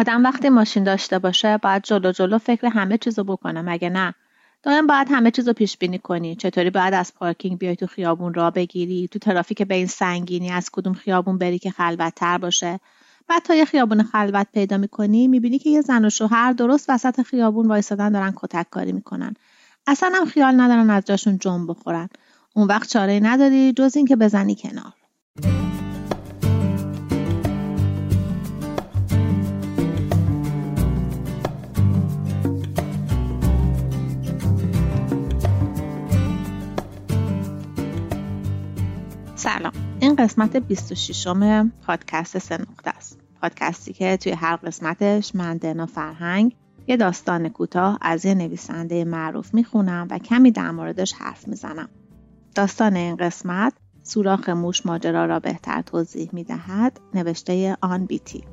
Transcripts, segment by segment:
آدم وقتی ماشین داشته باشه باید جلو جلو فکر همه چیزو بکنه مگه نه؟ دائم باید همه چیز رو پیش بینی کنی. چطوری باید از پارکینگ بیای تو خیابون را بگیری؟ تو ترافیک به این سنگینی از کدوم خیابون بری که خلوتتر باشه؟ بعد تا یه خیابون خلوت پیدا می‌کنی می‌بینی که یه زن و شوهر درست وسط خیابون وایسادن دارن کتک کاری می‌کنن. اصلا هم خیال ندارن از جاشون جنب بخورن. اون وقت چاره نداری جز اینکه بزنی کنار. سلام. این قسمت 26 م پادکست سه نقطه است. پادکستی که توی هر قسمتش من دنا فرهنگ یه داستان کوتاه از یه نویسنده معروف می‌خونم و کمی در موردش حرف می‌زنم. داستان این قسمت سوراخ موش ماجرا را بهتر توضیح می‌دهد نوشته آن بیتی.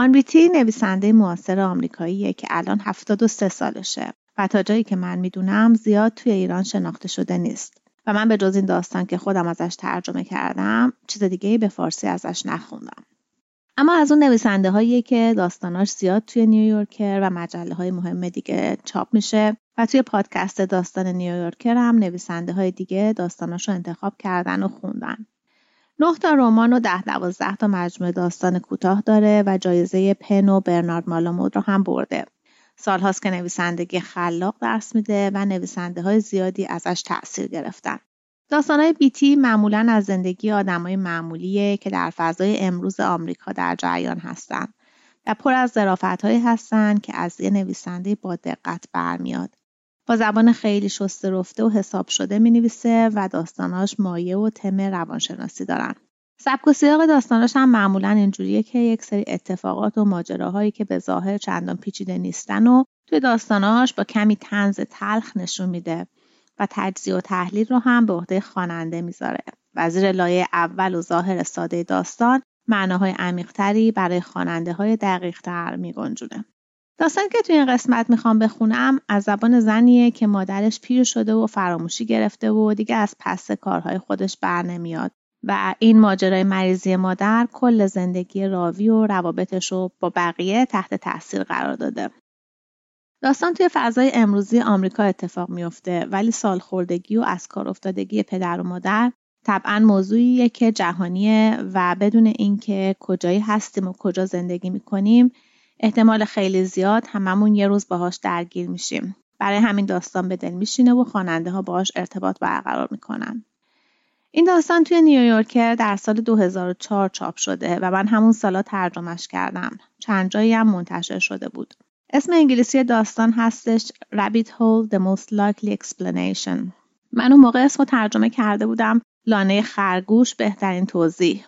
آنبیتی نویسنده معاصر آمریکاییه که الان 73 سالشه و تا جایی که من می‌دونم زیاد توی ایران شناخته شده نیست. و من به جز این داستان که خودم ازش ترجمه کردم چیز دیگه به فارسی ازش نخوندم. اما از اون نویسنده هایی که داستاناش زیاد توی نیویورکر و مجله های مهم دیگه چاپ میشه و توی پادکست داستان نیویورکر هم نویسنده های دیگه داستاناش رو انتخاب کردن و خوندن. نه تا رمان و ده دوازده تا مجموعه داستان کوتاه داره و جایزه پن و برنارد مالامود رو هم برده. سالهاست که نویسندگی خلاق درس میده و نویسنده های زیادی ازش تأثیر گرفتن. های بیتی معمولا از زندگی آدمای معمولیه که در فضای امروز آمریکا در جریان هستند و پر از ظرافت هایی هستند که از یه نویسنده با دقت برمیاد. با زبان خیلی شسته رفته و حساب شده می نویسه و داستاناش مایه و تم روانشناسی دارن. سبک و سیاق داستاناش هم معمولا اینجوریه که یک سری اتفاقات و ماجراهایی که به ظاهر چندان پیچیده نیستن و توی داستاناش با کمی تنز تلخ نشون میده و تجزیه و تحلیل رو هم به عهده خواننده می‌ذاره و زیر لایه اول و ظاهر ساده داستان معناهای عمیقتری برای خواننده های دقیق تر میگنجونه. داستانی که توی این قسمت می‌خوام بخونم از زبان زنیه که مادرش پیر شده و فراموشی گرفته و دیگه از پس کارهای خودش بر نمیاد و این ماجرای مریضی مادر کل زندگی راوی و روابطش رو با بقیه تحت تاثیر قرار داده. داستان توی فضای امروزی آمریکا اتفاق میفته ولی سالخوردگی و از کار افتادگی پدر و مادر طبعا موضوعیه که جهانیه و بدون اینکه کجایی هستیم و کجا زندگی می‌کنیم احتمال خیلی زیاد هممون یه روز باهاش درگیر میشیم. برای همین داستان به دل میشینه و خواننده ها باهاش ارتباط برقرار می‌کنن. این داستان توی نیویورکر در سال 2004 چاپ شده و من همون سالا ترجمهش کردم. چند جایی هم منتشر شده بود. اسم انگلیسی داستان هستش Rabbit Hole The Most Likely Explanation. من اون موقع اسم ترجمه کرده بودم لانه خرگوش بهترین توضیح.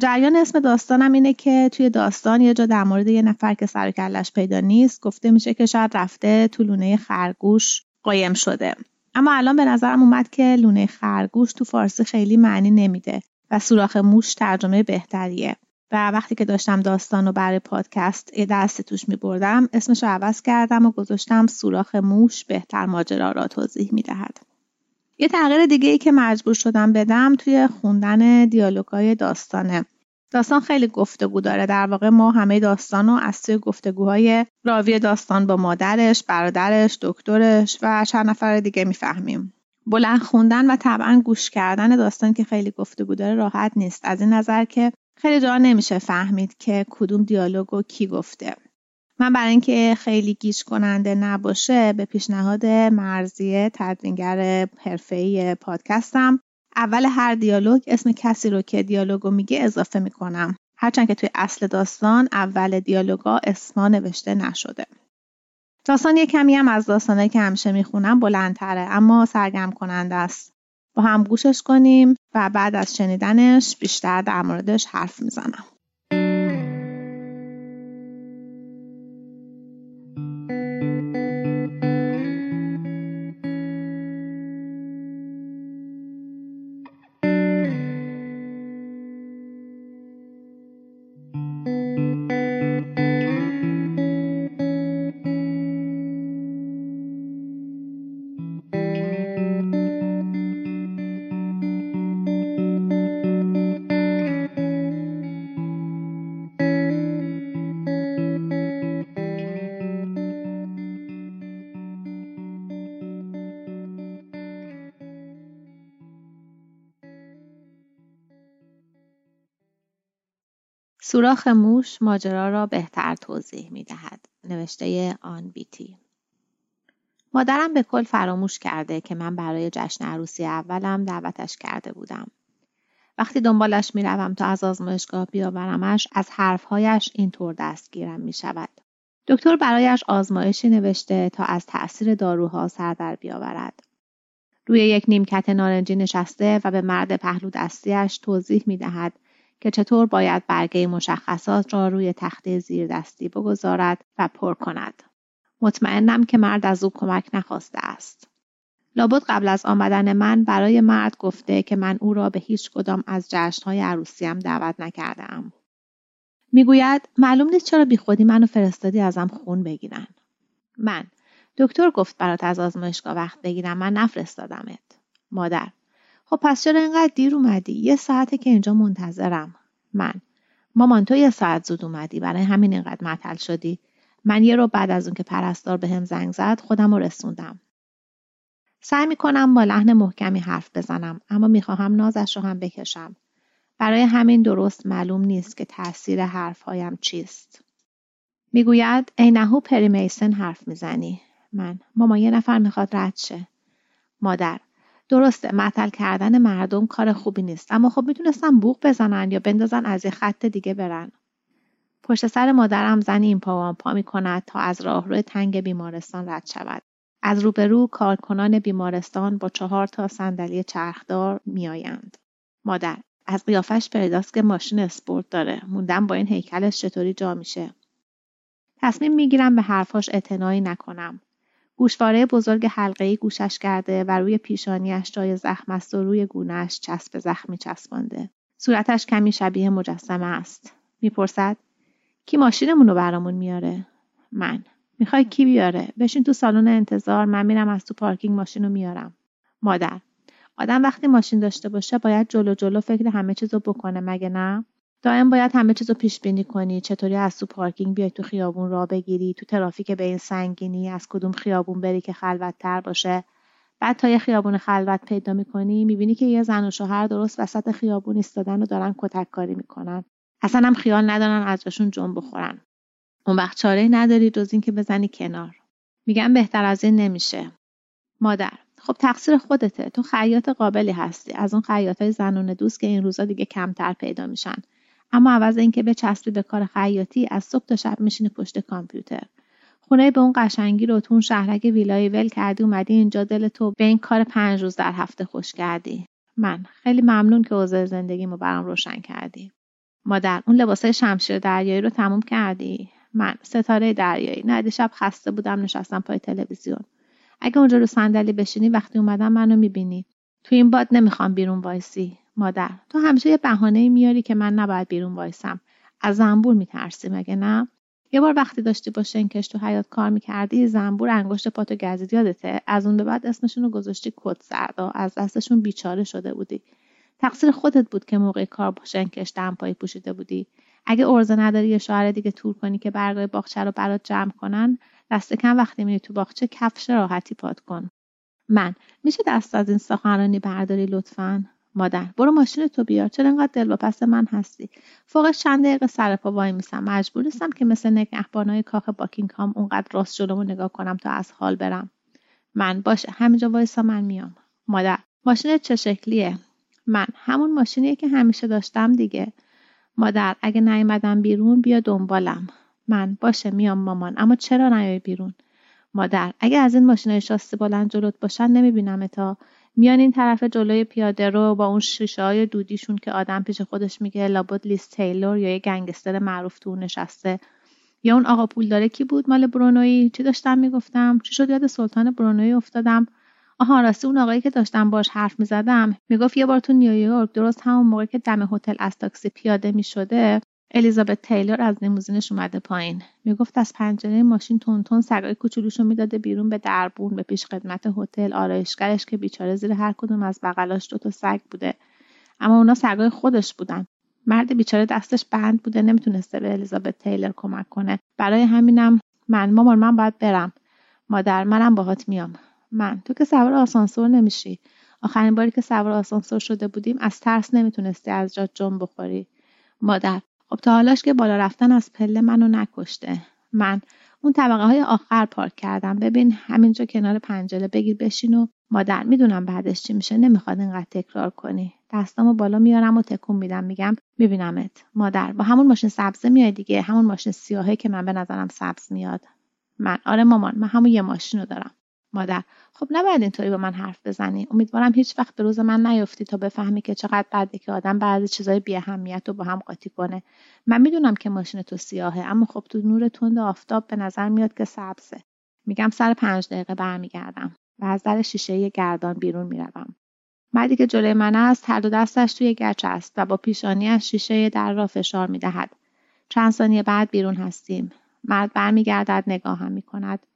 جریان اسم داستانم اینه که توی داستان یه جا در مورد یه نفر که سر کلش پیدا نیست گفته میشه که شاید رفته تو لونه خرگوش قایم شده اما الان به نظرم اومد که لونه خرگوش تو فارسی خیلی معنی نمیده و سوراخ موش ترجمه بهتریه و وقتی که داشتم داستان رو برای پادکست یه دست توش می بردم اسمش رو عوض کردم و گذاشتم سوراخ موش بهتر ماجرا را توضیح می دهد. یه تغییر دیگه ای که مجبور شدم بدم توی خوندن دیالوگای داستانه. داستان خیلی گفتگو داره در واقع ما همه داستان رو از توی گفتگوهای راوی داستان با مادرش، برادرش، دکترش و چند نفر دیگه می‌فهمیم. بلند خوندن و طبعا گوش کردن داستان که خیلی گفتگو داره راحت نیست از این نظر که خیلی جا نمیشه فهمید که کدوم دیالوگ و کی گفته من برای اینکه خیلی گیج کننده نباشه به پیشنهاد مرزیه تدوینگر حرفه‌ای پادکستم اول هر دیالوگ اسم کسی رو که دیالوگو میگه اضافه می‌کنم. هرچند که توی اصل داستان اول دیالوگا اسما نوشته نشده. داستان یه کمی هم از داستانهایی که همیشه می‌خونم بلندتره اما سرگرم کننده است. با هم گوشش کنیم و بعد از شنیدنش بیشتر در موردش حرف می‌زنم. سوراخ موش ماجرا را بهتر توضیح می دهد. نوشته آن بیتی مادرم به کل فراموش کرده که من برای جشن عروسی اولم دعوتش کرده بودم. وقتی دنبالش می‌روم تا از آزمایشگاه بیاورمش از حرفهایش اینطور دستگیرم می شود. دکتر برایش آزمایشی نوشته تا از تأثیر داروها سر در بیاورد. روی یک نیمکت نارنجی نشسته و به مرد پهلو دستیش توضیح می دهد که چطور باید برگه مشخصات را روی تخته زیر دستی بگذارد و پر کند. مطمئنم که مرد از او کمک نخواسته است. لابد قبل از آمدن من برای مرد گفته که من او را به هیچ کدام از جشنهای عروسیم دعوت نکرده ام. می‌گوید معلوم نیست چرا بیخودی منو فرستادی ازم خون بگیرن. من دکتر گفت برات از آزمایشگاه وقت بگیرم من نفرستادمت. مادر خب پس چرا اینقدر دیر اومدی؟ یه ساعته که اینجا منتظرم. من مامان تو یه ساعت زود اومدی برای همین اینقدر معطل شدی. من یه رو بعد از اون که پرستار به هم زنگ زد خودم رو رسوندم. سعی می‌کنم با لحن محکمی حرف بزنم اما می‌خواهم نازش رو هم بکشم. برای همین درست معلوم نیست که تاثیر حرفهایم چیست. می‌گوید ای نهو پری حرف می‌زنی. من ماما یه نفر می‌خواد رد شه. مادر درسته معطل کردن مردم کار خوبی نیست اما خب می‌تونستن بوق بزنن یا بندازن از یه خط دیگه برن. پشت سر مادرم زنی این پا پا می تا از راهرو تنگ بیمارستان رد شود. از روبرو کارکنان بیمارستان با چهار تا صندلی چرخدار میآیند. مادر از قیافش پیداست که ماشین اسپورت داره. موندم با این هیکلش چطوری جا میشه. تصمیم می‌گیرم به حرفاش اعتنایی نکنم. گوشواره بزرگ حلقه‌ای گوشش کرده و روی پیشانیش جای زخم است و روی گونهش چسب زخمی چسبانده. صورتش کمی شبیه مجسمه است. می‌پرسد کی ماشینمون رو برامون میاره؟ من. می‌خوای کی بیاره؟ بشین تو سالن انتظار من میرم از تو پارکینگ ماشین رو میارم. مادر. آدم وقتی ماشین داشته باشه باید جلو جلو فکر همه چیز رو بکنه مگه نه؟ دائم باید همه چیز رو پیش بینی کنی. چطوری از تو پارکینگ بیای تو خیابون را بگیری تو ترافیک به این سنگینی از کدوم خیابون بری که خلوت تر باشه. بعد تا یه خیابون خلوت پیدا می‌کنی می‌بینی که یه زن و شوهر درست وسط خیابون ایستادن و دارن کتک کاری می‌کنن. اصلا هم خیال ندارن از جاشون جنب بخورن. اون وقت چاره نداری جز اینکه بزنی کنار. میگم بهتر از این نمیشه. مادر خب تقصیر خودته. تو خیاط قابلی هستی. از اون های زنون دوست که این روزا دیگه کمتر پیدا میشن. اما عوض اینکه بچسبی به کار خیاطی از صبح تا شب میشینی پشت کامپیوتر. خونه به اون قشنگی رو تو اون شهرک ویلای ول کردی اومدی اینجا دل تو به این کار پنج روز در هفته خوش کردی. من خیلی ممنون که اوضاع زندگیمو برام روشن کردی. مادر اون لباسای شمشیر دریایی رو تموم کردی؟ من ستاره دریایی. نه شب خسته بودم نشستم پای تلویزیون. اگه اونجا رو صندلی بشینی وقتی اومدم منو می‌بینی. تو این باد نمی‌خوام بیرون وایسی. مادر تو همیشه یه بهانه میاری که من نباید بیرون وایسم. از زنبور میترسی مگه نه؟ یه بار وقتی داشتی با شنکش تو حیات کار می‌کردی زنبور انگشت پاتو گزید یادته؟ از اون به بعد اسمشون رو گذاشتی کت زردا از دستشون بیچاره شده بودی. تقصیر خودت بود که موقع کار با شنکش دمپایی پوشیده بودی. اگه عرضه نداری یه شوهر دیگه تور کنی که برگای باغچه رو برات جمع کنن دست کم وقتی میری تو باغچه کفش راحتی پات کن. من میشه دست از این سخنرانی برداری لطفا؟ مادر برو ماشین تو بیار. چرا انقدر دل با پس من هستی؟ فوقش چند دقیقه سر پا وای میسم. مجبور نیستم که مثل نگهبانای کاخ باکینگهام اونقدر راست جلومو نگاه کنم تا از حال برم. من باشه. همینجا وایسا من میام. مادر ماشین چه شکلیه؟ من همون ماشینیه که همیشه داشتم دیگه. مادر اگه نیومدم بیرون بیا دنبالم. من باشه. میام مامان. اما چرا نیای بیرون؟ مادر اگه از این ماشینای شاسی بلند جلوت باشن نمی‌بینم تا میان این طرف جلوی پیاده رو با اون شیشه های دودیشون که آدم پیش خودش میگه لابد لیست تیلور یا یه گنگستر معروف تو نشسته. یا اون آقا پول داره کی بود؟ مال برونوی. چی داشتم می‌گفتم؟ چی شد؟ یاد سلطان برونوی افتادم. آها راستی اون آقایی که داشتم باش حرف می‌زدم می‌گفت یه بار تو نیویورک درست همون موقع که دم هتل از تاکسی پیاده می‌شده الیزابت تیلور از لیموزینش اومده پایین. می‌گفت از پنجره ماشین تون تون سگای کوچولوشو می‌داده بیرون به دربون به پیش خدمت هتل آرایشگرش که بیچاره زیر هر کدوم از بغلاش دو تا سگ بوده. اما اونا سگای خودش بودن. مرد بیچاره دستش بند بوده نمی‌تونسته به الیزابت تیلر کمک کنه. برای همینم من مامان من باید برم. مادر منم باهات میام. من تو که سوار آسانسور نمیشی. آخرین باری که سوار آسانسور شده بودیم از ترس نمی‌تونستی از جات جنب بخوری. مادر خب تا حالاش که بالا رفتن از پله منو نکشته. من اون طبقه های آخر پارک کردم. ببین همینجا کنار پنجره بگیر بشین و مادر می‌دونم بعدش چی میشه نمی‌خواد اینقدر تکرار کنی. دستامو بالا میارم و تکون میدم میگم میبینمت. مادر با همون ماشین سبزه میای دیگه. همون ماشین سیاهه که من به نظرم سبز میاد. من آره مامان من همون یه ماشین رو دارم. مادر. خب نباید اینطوری با من حرف بزنی. امیدوارم هیچ وقت به روز من نیفتی تا بفهمی که چقدر بده که آدم بعضی چیزای بی اهمیت رو با هم قاطی کنه. من می‌دونم که ماشین تو سیاهه اما خب تو نور تند آفتاب به نظر میاد که سبزه. میگم سر پنج دقیقه برمیگردم و از در شیشه گردان بیرون می‌روم. مردی که جلوی من است هر دو دستش توی گچ است و با پیشانی از شیشه در را فشار می‌دهد. چند ثانیه بعد بیرون هستیم. مرد برمیگردد نگاهم می‌کند.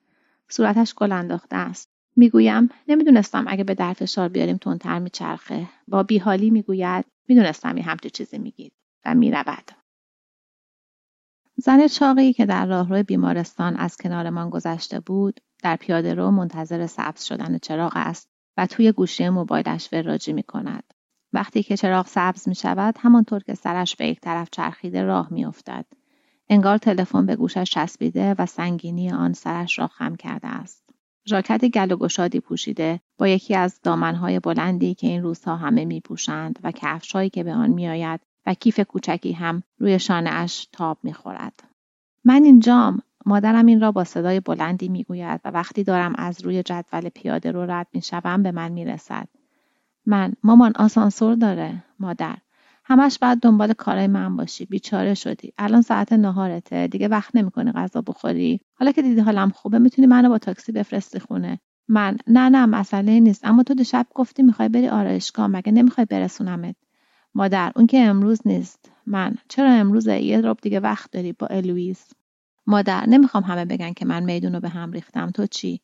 صورتش گل انداخته است می‌گویم نمی‌دونستم اگه به در فشار بیاریم تندتر میچرخه با بیحالی می‌گوید می‌دونستم یه همچی چیزی میگید و می‌رود زن چاقی که در راهرو بیمارستان از کنارمان گذشته بود در پیاده رو منتظر سبز شدن چراغ است و توی گوشی موبایلش وراجی می کند. وقتی که چراغ سبز می شود همانطور که سرش به یک طرف چرخیده راه می افتد. انگار تلفن به گوشش چسبیده و سنگینی آن سرش را خم کرده است. ژاکت گل و گشادی پوشیده با یکی از دامنهای بلندی که این روزها همه می پوشند و کفشهایی که به آن میآید و کیف کوچکی هم روی شانه اش تاب می خورد. من اینجام. مادرم این را با صدای بلندی می‌گوید و وقتی دارم از روی جدول پیاده رو رد می‌شوم به من می‌رسد. من. مامان آسانسور داره. مادر. همش بعد دنبال کارای من باشی. بیچاره شدی. الان ساعت نهارته. دیگه وقت نمی‌کنی غذا بخوری. حالا که دیدی حالم خوبه می‌تونی منو با تاکسی بفرستی خونه. من نه نه مسئله نیست. اما تو دیشب گفتی می‌خوای بری آرایشگاه. مگه نمی‌خوای برسونمت؟ مادر اون که امروز نیست. من. چرا امروزه یه رب دیگه وقت داری با الویز مادر نمی‌خوام همه بگن که من میدون رو به هم ریختم. تو چی؟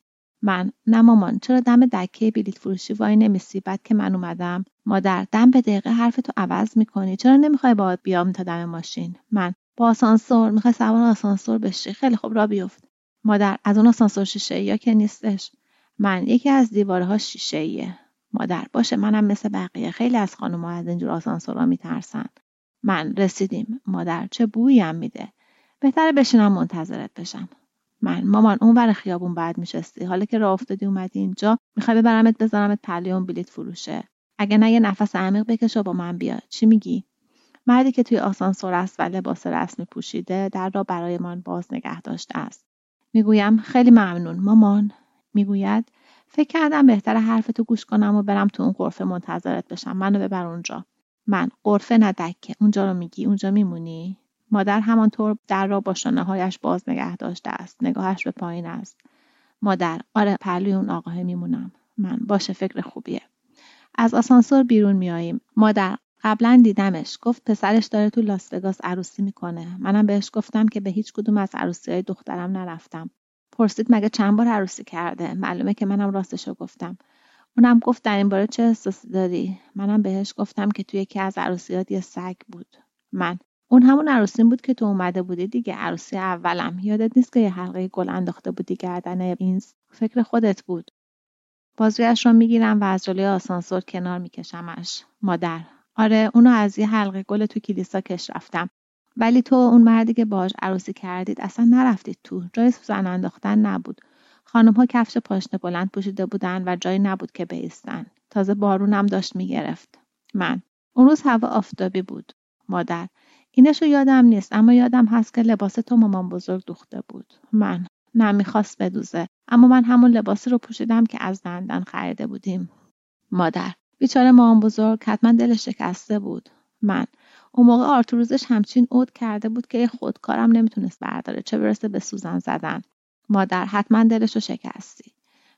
من نه مامان چرا دم دکه بلیت فروشی وای نمیسی؟ بعد که من اومدم. مادر دم به دقیقه حرف تو عوض می‌کنی. چرا نمی‌خوای باهات بیام تا دم ماشین؟ من با آسانسور. می‌خوای سوار آسانسور بشی. خیلی خوب را بیفت. مادر از اون آسانسور شیشه یا که نیستش؟ من یکی از دیوارها شیشه ایه. مادر باشه منم مثل بقیه. خیلی از خانم‌ها از اینجور آسانسورها میترسن. من رسیدیم. مادر چه بویی هم میده؟ بهتره بشینم منتظرت بشم. من. مامان اون ور خیابون بعد میشستی. حالا که راه افتادی اومدی اینجا می‌خوای ببرمت بذارمت پلی اون بلیت فروشه. اگه نه یه نفس عمیق بکش و با من بیا چی میگی؟ مردی که توی آسانسور است و لباس رسمی پوشیده در را برایمان باز نگه داشته است. می‌گویم خیلی ممنون مامان. می‌گوید فکر کردم بهتر حرفتو گوش کنم و برم تو اون قرفه منتظرت بشم. منو ببر اونجا. من قرفه ندکه اونجا رو میگی؟ اونجا میمونی؟ مادر همانطور در را با هایش باز نگه داشته است. نگاهش به پایین است. مادر آره پهلوی اون آقاه میمونم. من باشه فکر خوبیه. از آسانسور بیرون میاییم مادر قبلا دیدمش. گفت پسرش داره تو لاس وگاس عروسی می‌کنه. منم بهش گفتم که به هیچ کدوم از عروسی های دخترم نرفتم. پرسید مگه چند بار عروسی کرده؟ معلومه که منم راستشو گفتم. اونم گفت در این باره چه احساسی داری؟ منم بهش گفتم که توی یکی از عروسیات یه سگ بود. من اون همون عروسی بود که تو اومده بودی دیگه. عروسی اولم. یادت نیست که یه حلقه گل انداخته بودی گردن اینز فکر خودت بود. بازویش رو می‌گیرم و از جلوی آسانسور کنار میکشمش. مادر. آره اونو از یه حلقه گل تو کلیسا کش رفتم. ولی تو اون مردی که باش عروسی کردید اصلا نرفتید تو. جای سوزن انداختن نبود. خانم ها کفش پاشنه بلند پوشیده بودن و جایی نبود که بیستن. تازه بارونم داشت می‌گرفت. من. اون روز هوا آفتابی بود. مادر. اینشو یادم نیست اما یادم هست که لباس تو مامان بزرگ دوخته بود. من. نه می‌خواست بدوزه. اما من همون لباسی رو پوشیدم که از دندان خریده بودیم. مادر. بیچاره مامان بزرگ حتما دلش شکسته بود. من. اون موقع آرتوروزش همچین عود کرده بود که خودکارم نمی‌تونست برداره چه برسه به سوزن زدن. مادر حتما دلش رو شکستی.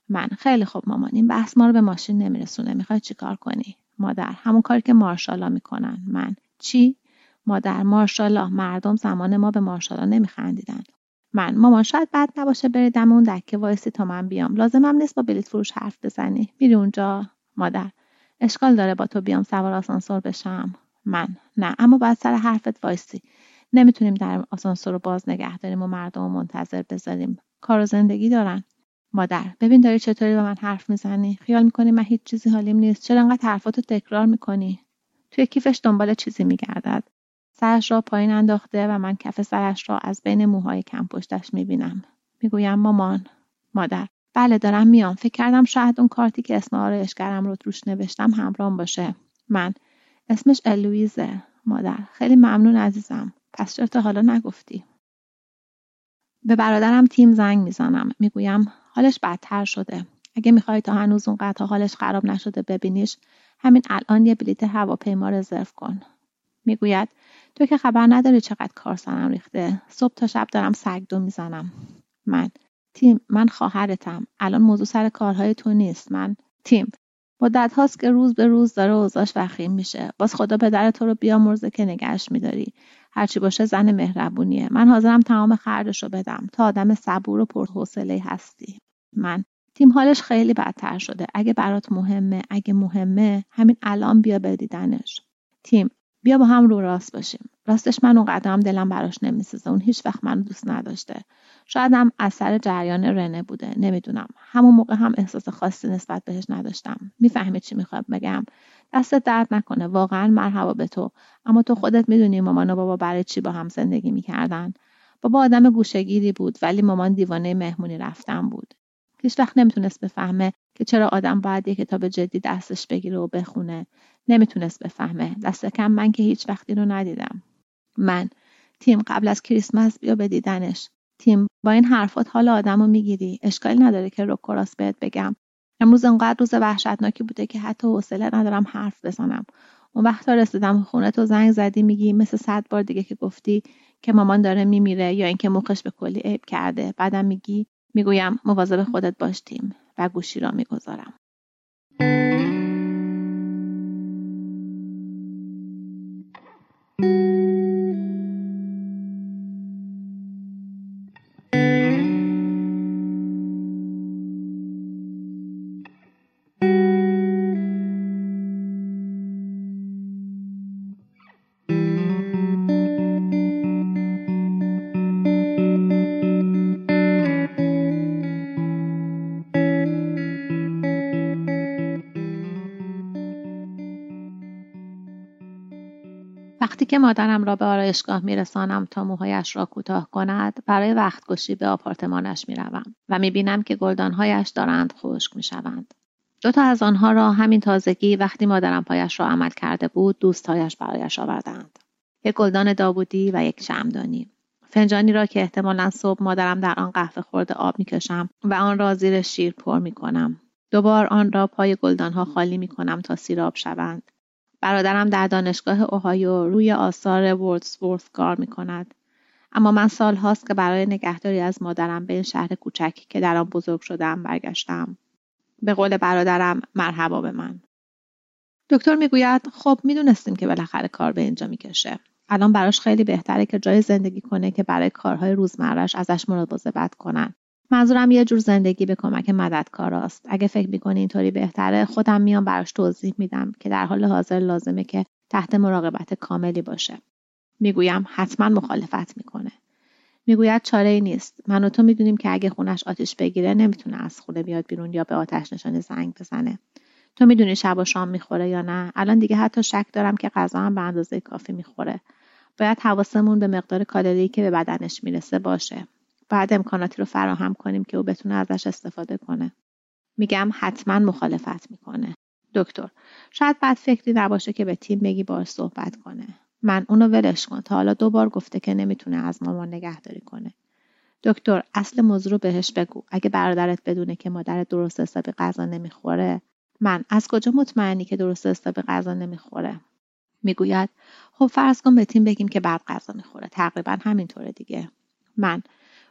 من. خیلی خوب مامان این بحث ما رو به ماشین نمیرسونه. می‌خوای چیکار کنی؟ مادر همون کاری که مارشالا می‌کنن. من. چی؟ مادر مارشالا مردم زمان ما به مارشالا نمیخندیدن. من مامان شاید بد نباشه بری دم اون دکه وایسی تا من بیام. لازمم نیست با بلیت فروش حرف بزنی. میری اونجا مادر. اشکال داره با تو بیام سوار آسانسور بشم. من نه اما باید سر حرفت وایسی. نمی‌تونیم در آسانسور رو باز نگه داریم و مردم رو منتظر بذاریم. کار و زندگی دارن. مادر ببین داری چطوری با من حرف می‌زنی؟ خیال می‌کنی من هیچ چیزی حالیم نیست؟ چرا انقدر حرفاتو تکرار می‌کنی؟ توی کیفش دنبال چیزی میگردد. سرش را پایین انداخته و من کف سرش را از بین موهای کم پشتش می‌بینم. می‌گویم مامان. مادر. بله دارم میام. فکر کردم شاید اون کارتی که اسم آرایشگرم رو روش نوشتم همرام باشه. من. اسمش الویزه. مادر. خیلی ممنون عزیزم. پس چرا تا حالا نگفتی. به برادرم تیم زنگ می‌زنم. می‌گویم حالش بدتر شده. اگه می‌خوای تا هنوز اونقدر حالش خراب نشده ببینیش همین الان یه بلیت هواپیما رزرو کن. می‌گوید تو که خبر نداری چقدر کار سرم ریخته. صبح تا شب دارم سگدو می‌زنم. من. تیم من خواهرتم. الان موضوع سر کارهای تو نیست. من. تیم. مدت هاست که روز به روز داره اوضاش وخیم میشه. باز خدا پدر تو رو بیامرزه که نگهش میداری. هرچی باشه زن مهربونیه. من حاضرم تمام خرجش رو بدم. تا آدم صبور و پرحوصله هستی. من. تیم حالش خیلی بدتر شده. اگه برات مهمه اگه مهمه همین الان بیا بدیدنش. تیم. بیا با هم رو راست باشیم. راستش من اونقدر هم دلم براش نمیسوزه. اون هیچ وقت منو دوست نداشته. شاید هم اثر جریان رنه بوده. نمی‌دونم. همون موقع هم احساس خاصی نسبت بهش نداشتم. می‌فهمی چی می‌خوام بگم؟ دست درد نکنه. واقعا مرحبا به تو. اما تو خودت می‌دونی مامان و بابا برای چی با هم زندگی می‌کردن. بابا آدم گوشگیری بود ولی مامان دیوانه مهمونی رفتن بود. هیچ وقت نمی‌تونست بفهمه که چرا آدم باید یه کتاب جدی دستش بگیره و بخونه. نمی‌تونست بفهمه. دست کم من که هیچ وقتی رو ندیدم. من. تیم قبل از کریسمس بیا به دیدنش. تیم با این حرفات حال آدم رو می‌گیری. اشکالی نداره که رو کراس بهت بگم. امروز انقدر روز وحشتناکی بوده که حتی حوصله ندارم حرف بزنم. اون وقتا رسیدم خونه تو زنگ زدی میگی مثل صد بار دیگه که گفتی که مامان داره میمیره یا اینکه مخش به کلی عیب کرده. بعدم میگی می‌گویم مواظب خودت باشتیم و گوشی را می‌گذارم. که مادرم را به آرایشگاه میرسانم تا موهایش را کوتاه کند برای وقت گشی به آپارتمانش می‌روم و می‌بینم که گلدانهایش دارند خشک می‌شوند. دو تا از آنها را همین تازگی وقتی مادرم پایش را عمل کرده بود دوستهایش برایش آوردند. یک گلدان داوودی و یک شمدانی فنجانی را که احتمالا صبح مادرم در آن قهوه خورده آب می‌کشم و آن را زیر شیر پر می‌کنم. دوبار آن را پای گلدانها خالی می‌کنم تا سیراب شوند. برادرم در دانشگاه اوهایو روی آثار وردسورث کار می کند. اما من سال هاست که برای نگهداری از مادرم به این شهر کوچک که در آن بزرگ شدم برگشتم. به قول برادرم مرحبا به من. دکتر می‌گوید خب می‌دونستیم که بالاخره کار به اینجا می‌کشه. الان براش خیلی بهتره که جای زندگی کنه که برای کارهای روزمرهش ازش مراقبت کنن. منظورم یه جور زندگی به کمک مددکاراست. اگه فکر می‌کنی اینطوری بهتره خودم میام براش توضیح میدم که در حال حاضر لازمه که تحت مراقبت کاملی باشه. می‌گویم حتما مخالفت می‌کنه. می‌گوید چاره ای نیست. من و تو می‌دونیم که اگه خونش آتیش بگیره نمی‌تونه از خونه بیاد بیرون یا به آتش نشانی زنگ بزنه. تو می‌دونی شب و شام می‌خوره یا نه؟ الان دیگه حتی شک دارم که غذا هم به اندازه کافی می‌خوره. باید حواسمون به مقدار کالری که به بدنش می‌رسه باشه. بعد امکاناتی رو فراهم کنیم که او بتونه ازش استفاده کنه. میگم حتما مخالفت می‌کنه. دکتر شاید بعد فکری نباشه که به تیم بگی باش صحبت کنه. من اونو ولش کن تا حالا دو بار گفته که نمی‌تونه از مامان نگهداری کنه. دکتر اصل موضوع رو بهش بگو. اگه برادرت بدونه که مادرت درست حسابی غذا نمی‌خوره من از کجا مطمئنی که درست حسابی غذا نمی‌خوره؟ می‌گوید خب فرض کن به تیم بگیم که بعد غذا می‌خوره. تقریبا همینطوره دیگه. من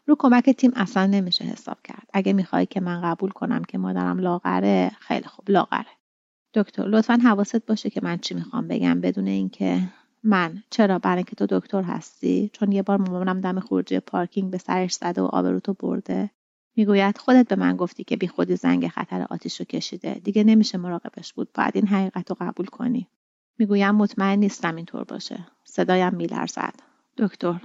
رو کمک تیم اصلا نمیشه حساب کرد. اگه می‌خوای که من قبول کنم که مادرم لاغره خیلی خوب لاغره. دکتر لطفا حواست باشه که من چی می‌خوام بگم بدون اینکه من. چرا؟ برای اینکه تو دکتر هستی. چون یه بار مامانم دم خروجی پارکینگ به سرش زده و آبروتو برده. می‌گوید خودت به من گفتی که بی خودی زنگ خطر آتیش رو کشیده. دیگه نمیشه مراقبش بود. باید این حقیقت رو قبول کنی. می‌گویم مطمئن نیستم اینطور باشه. صدایم میلرزد. دکتر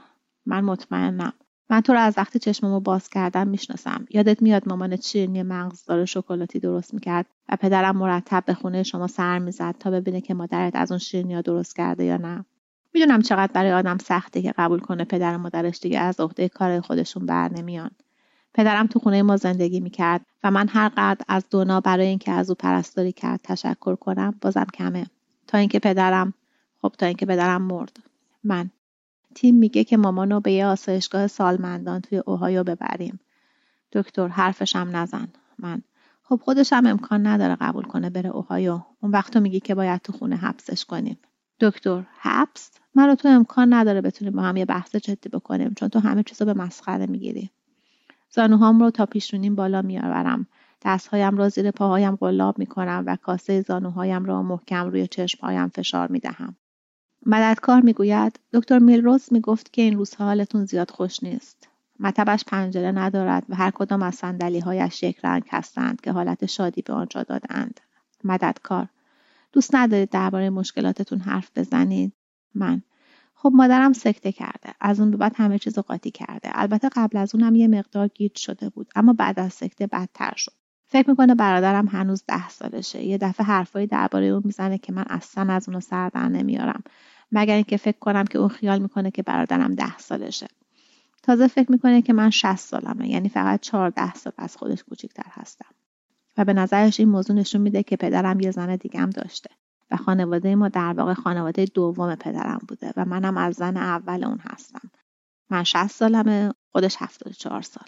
من مطمئنم. من تو رو از وقتی چشممو باز کردم می‌شناسم. یادت میاد مامانت شیرینی مغزدار شکلاتی درست می‌کرد و پدرم مرتب به خونه شما سر می‌زد تا ببینه که مادرت از اون شیرینیا درست کرده یا نه. می‌دونم چقدر برای آدم سخته که قبول کنه پدر و مادرش دیگه از عهده کار خودشون بر نمیان. پدرم تو خونه ما زندگی می‌کرد و من هر قدر از دونا برای اینکه از او پرستاری کرد تشکر کنم بازم کمه. تا اینکه پدرم خب تا اینکه پدرم مرد. من. تیم میگه که مامانو به یه آسایشگاه سالمندان توی اوهایو ببریم. دکتر حرفشم نزن. من. خب خودش هم امکان نداره قبول کنه بره اوهایو. اون وقت میگی که باید تو خونه حبسش کنیم. دکتر حبس؟ من رو تو امکان نداره بتونیم با هم یه بحث جدی بکنیم چون تو همه چیزو به مسخره می‌گیری. زانوهام رو تا پیشونیم بالا میآورم. دستهایم را زیر پاهایم قلاب می‌کنم و کاسه زانوهایم را محکم روی چشمهایم فشار می‌دهم. مددکار می‌گوید دکتر میلروز می‌گفت که این روزها حالتون زیاد خوش نیست. مطبش پنجره ندارد و هر کدام از هایش یک رنگ هستند که حالت شادی به آنجا دادند. مددکار دوست ندارید درباره مشکلاتتون حرف بزنید؟ من. خب مادرم سکته کرده. از اون بعد همه چیز قاطی کرده. البته قبل از اونم یه مقدار گیج شده بود اما بعد از سکته بدتر شد. فکر می‌کنه برادرم هنوز ده سالشه. یه دفعه حرفایی درباره اون می‌زنه که من اصلا از اونو سر در نمیارم. مگر اینکه فکر کنم که اون خیال می‌کنه که برادرم ده سالشه. تازه فکر می‌کنه که من 60 سالمه. یعنی فقط 14 سال از خودش کوچیکتر هستم. و به نظرش این موضوع نشون میده که پدرم یه زن دیگم داشته. و خانواده ما در واقع خانواده دوم پدرم بوده و منم از زن اول اون هستم. من 60 سالمه خودش 74 سال.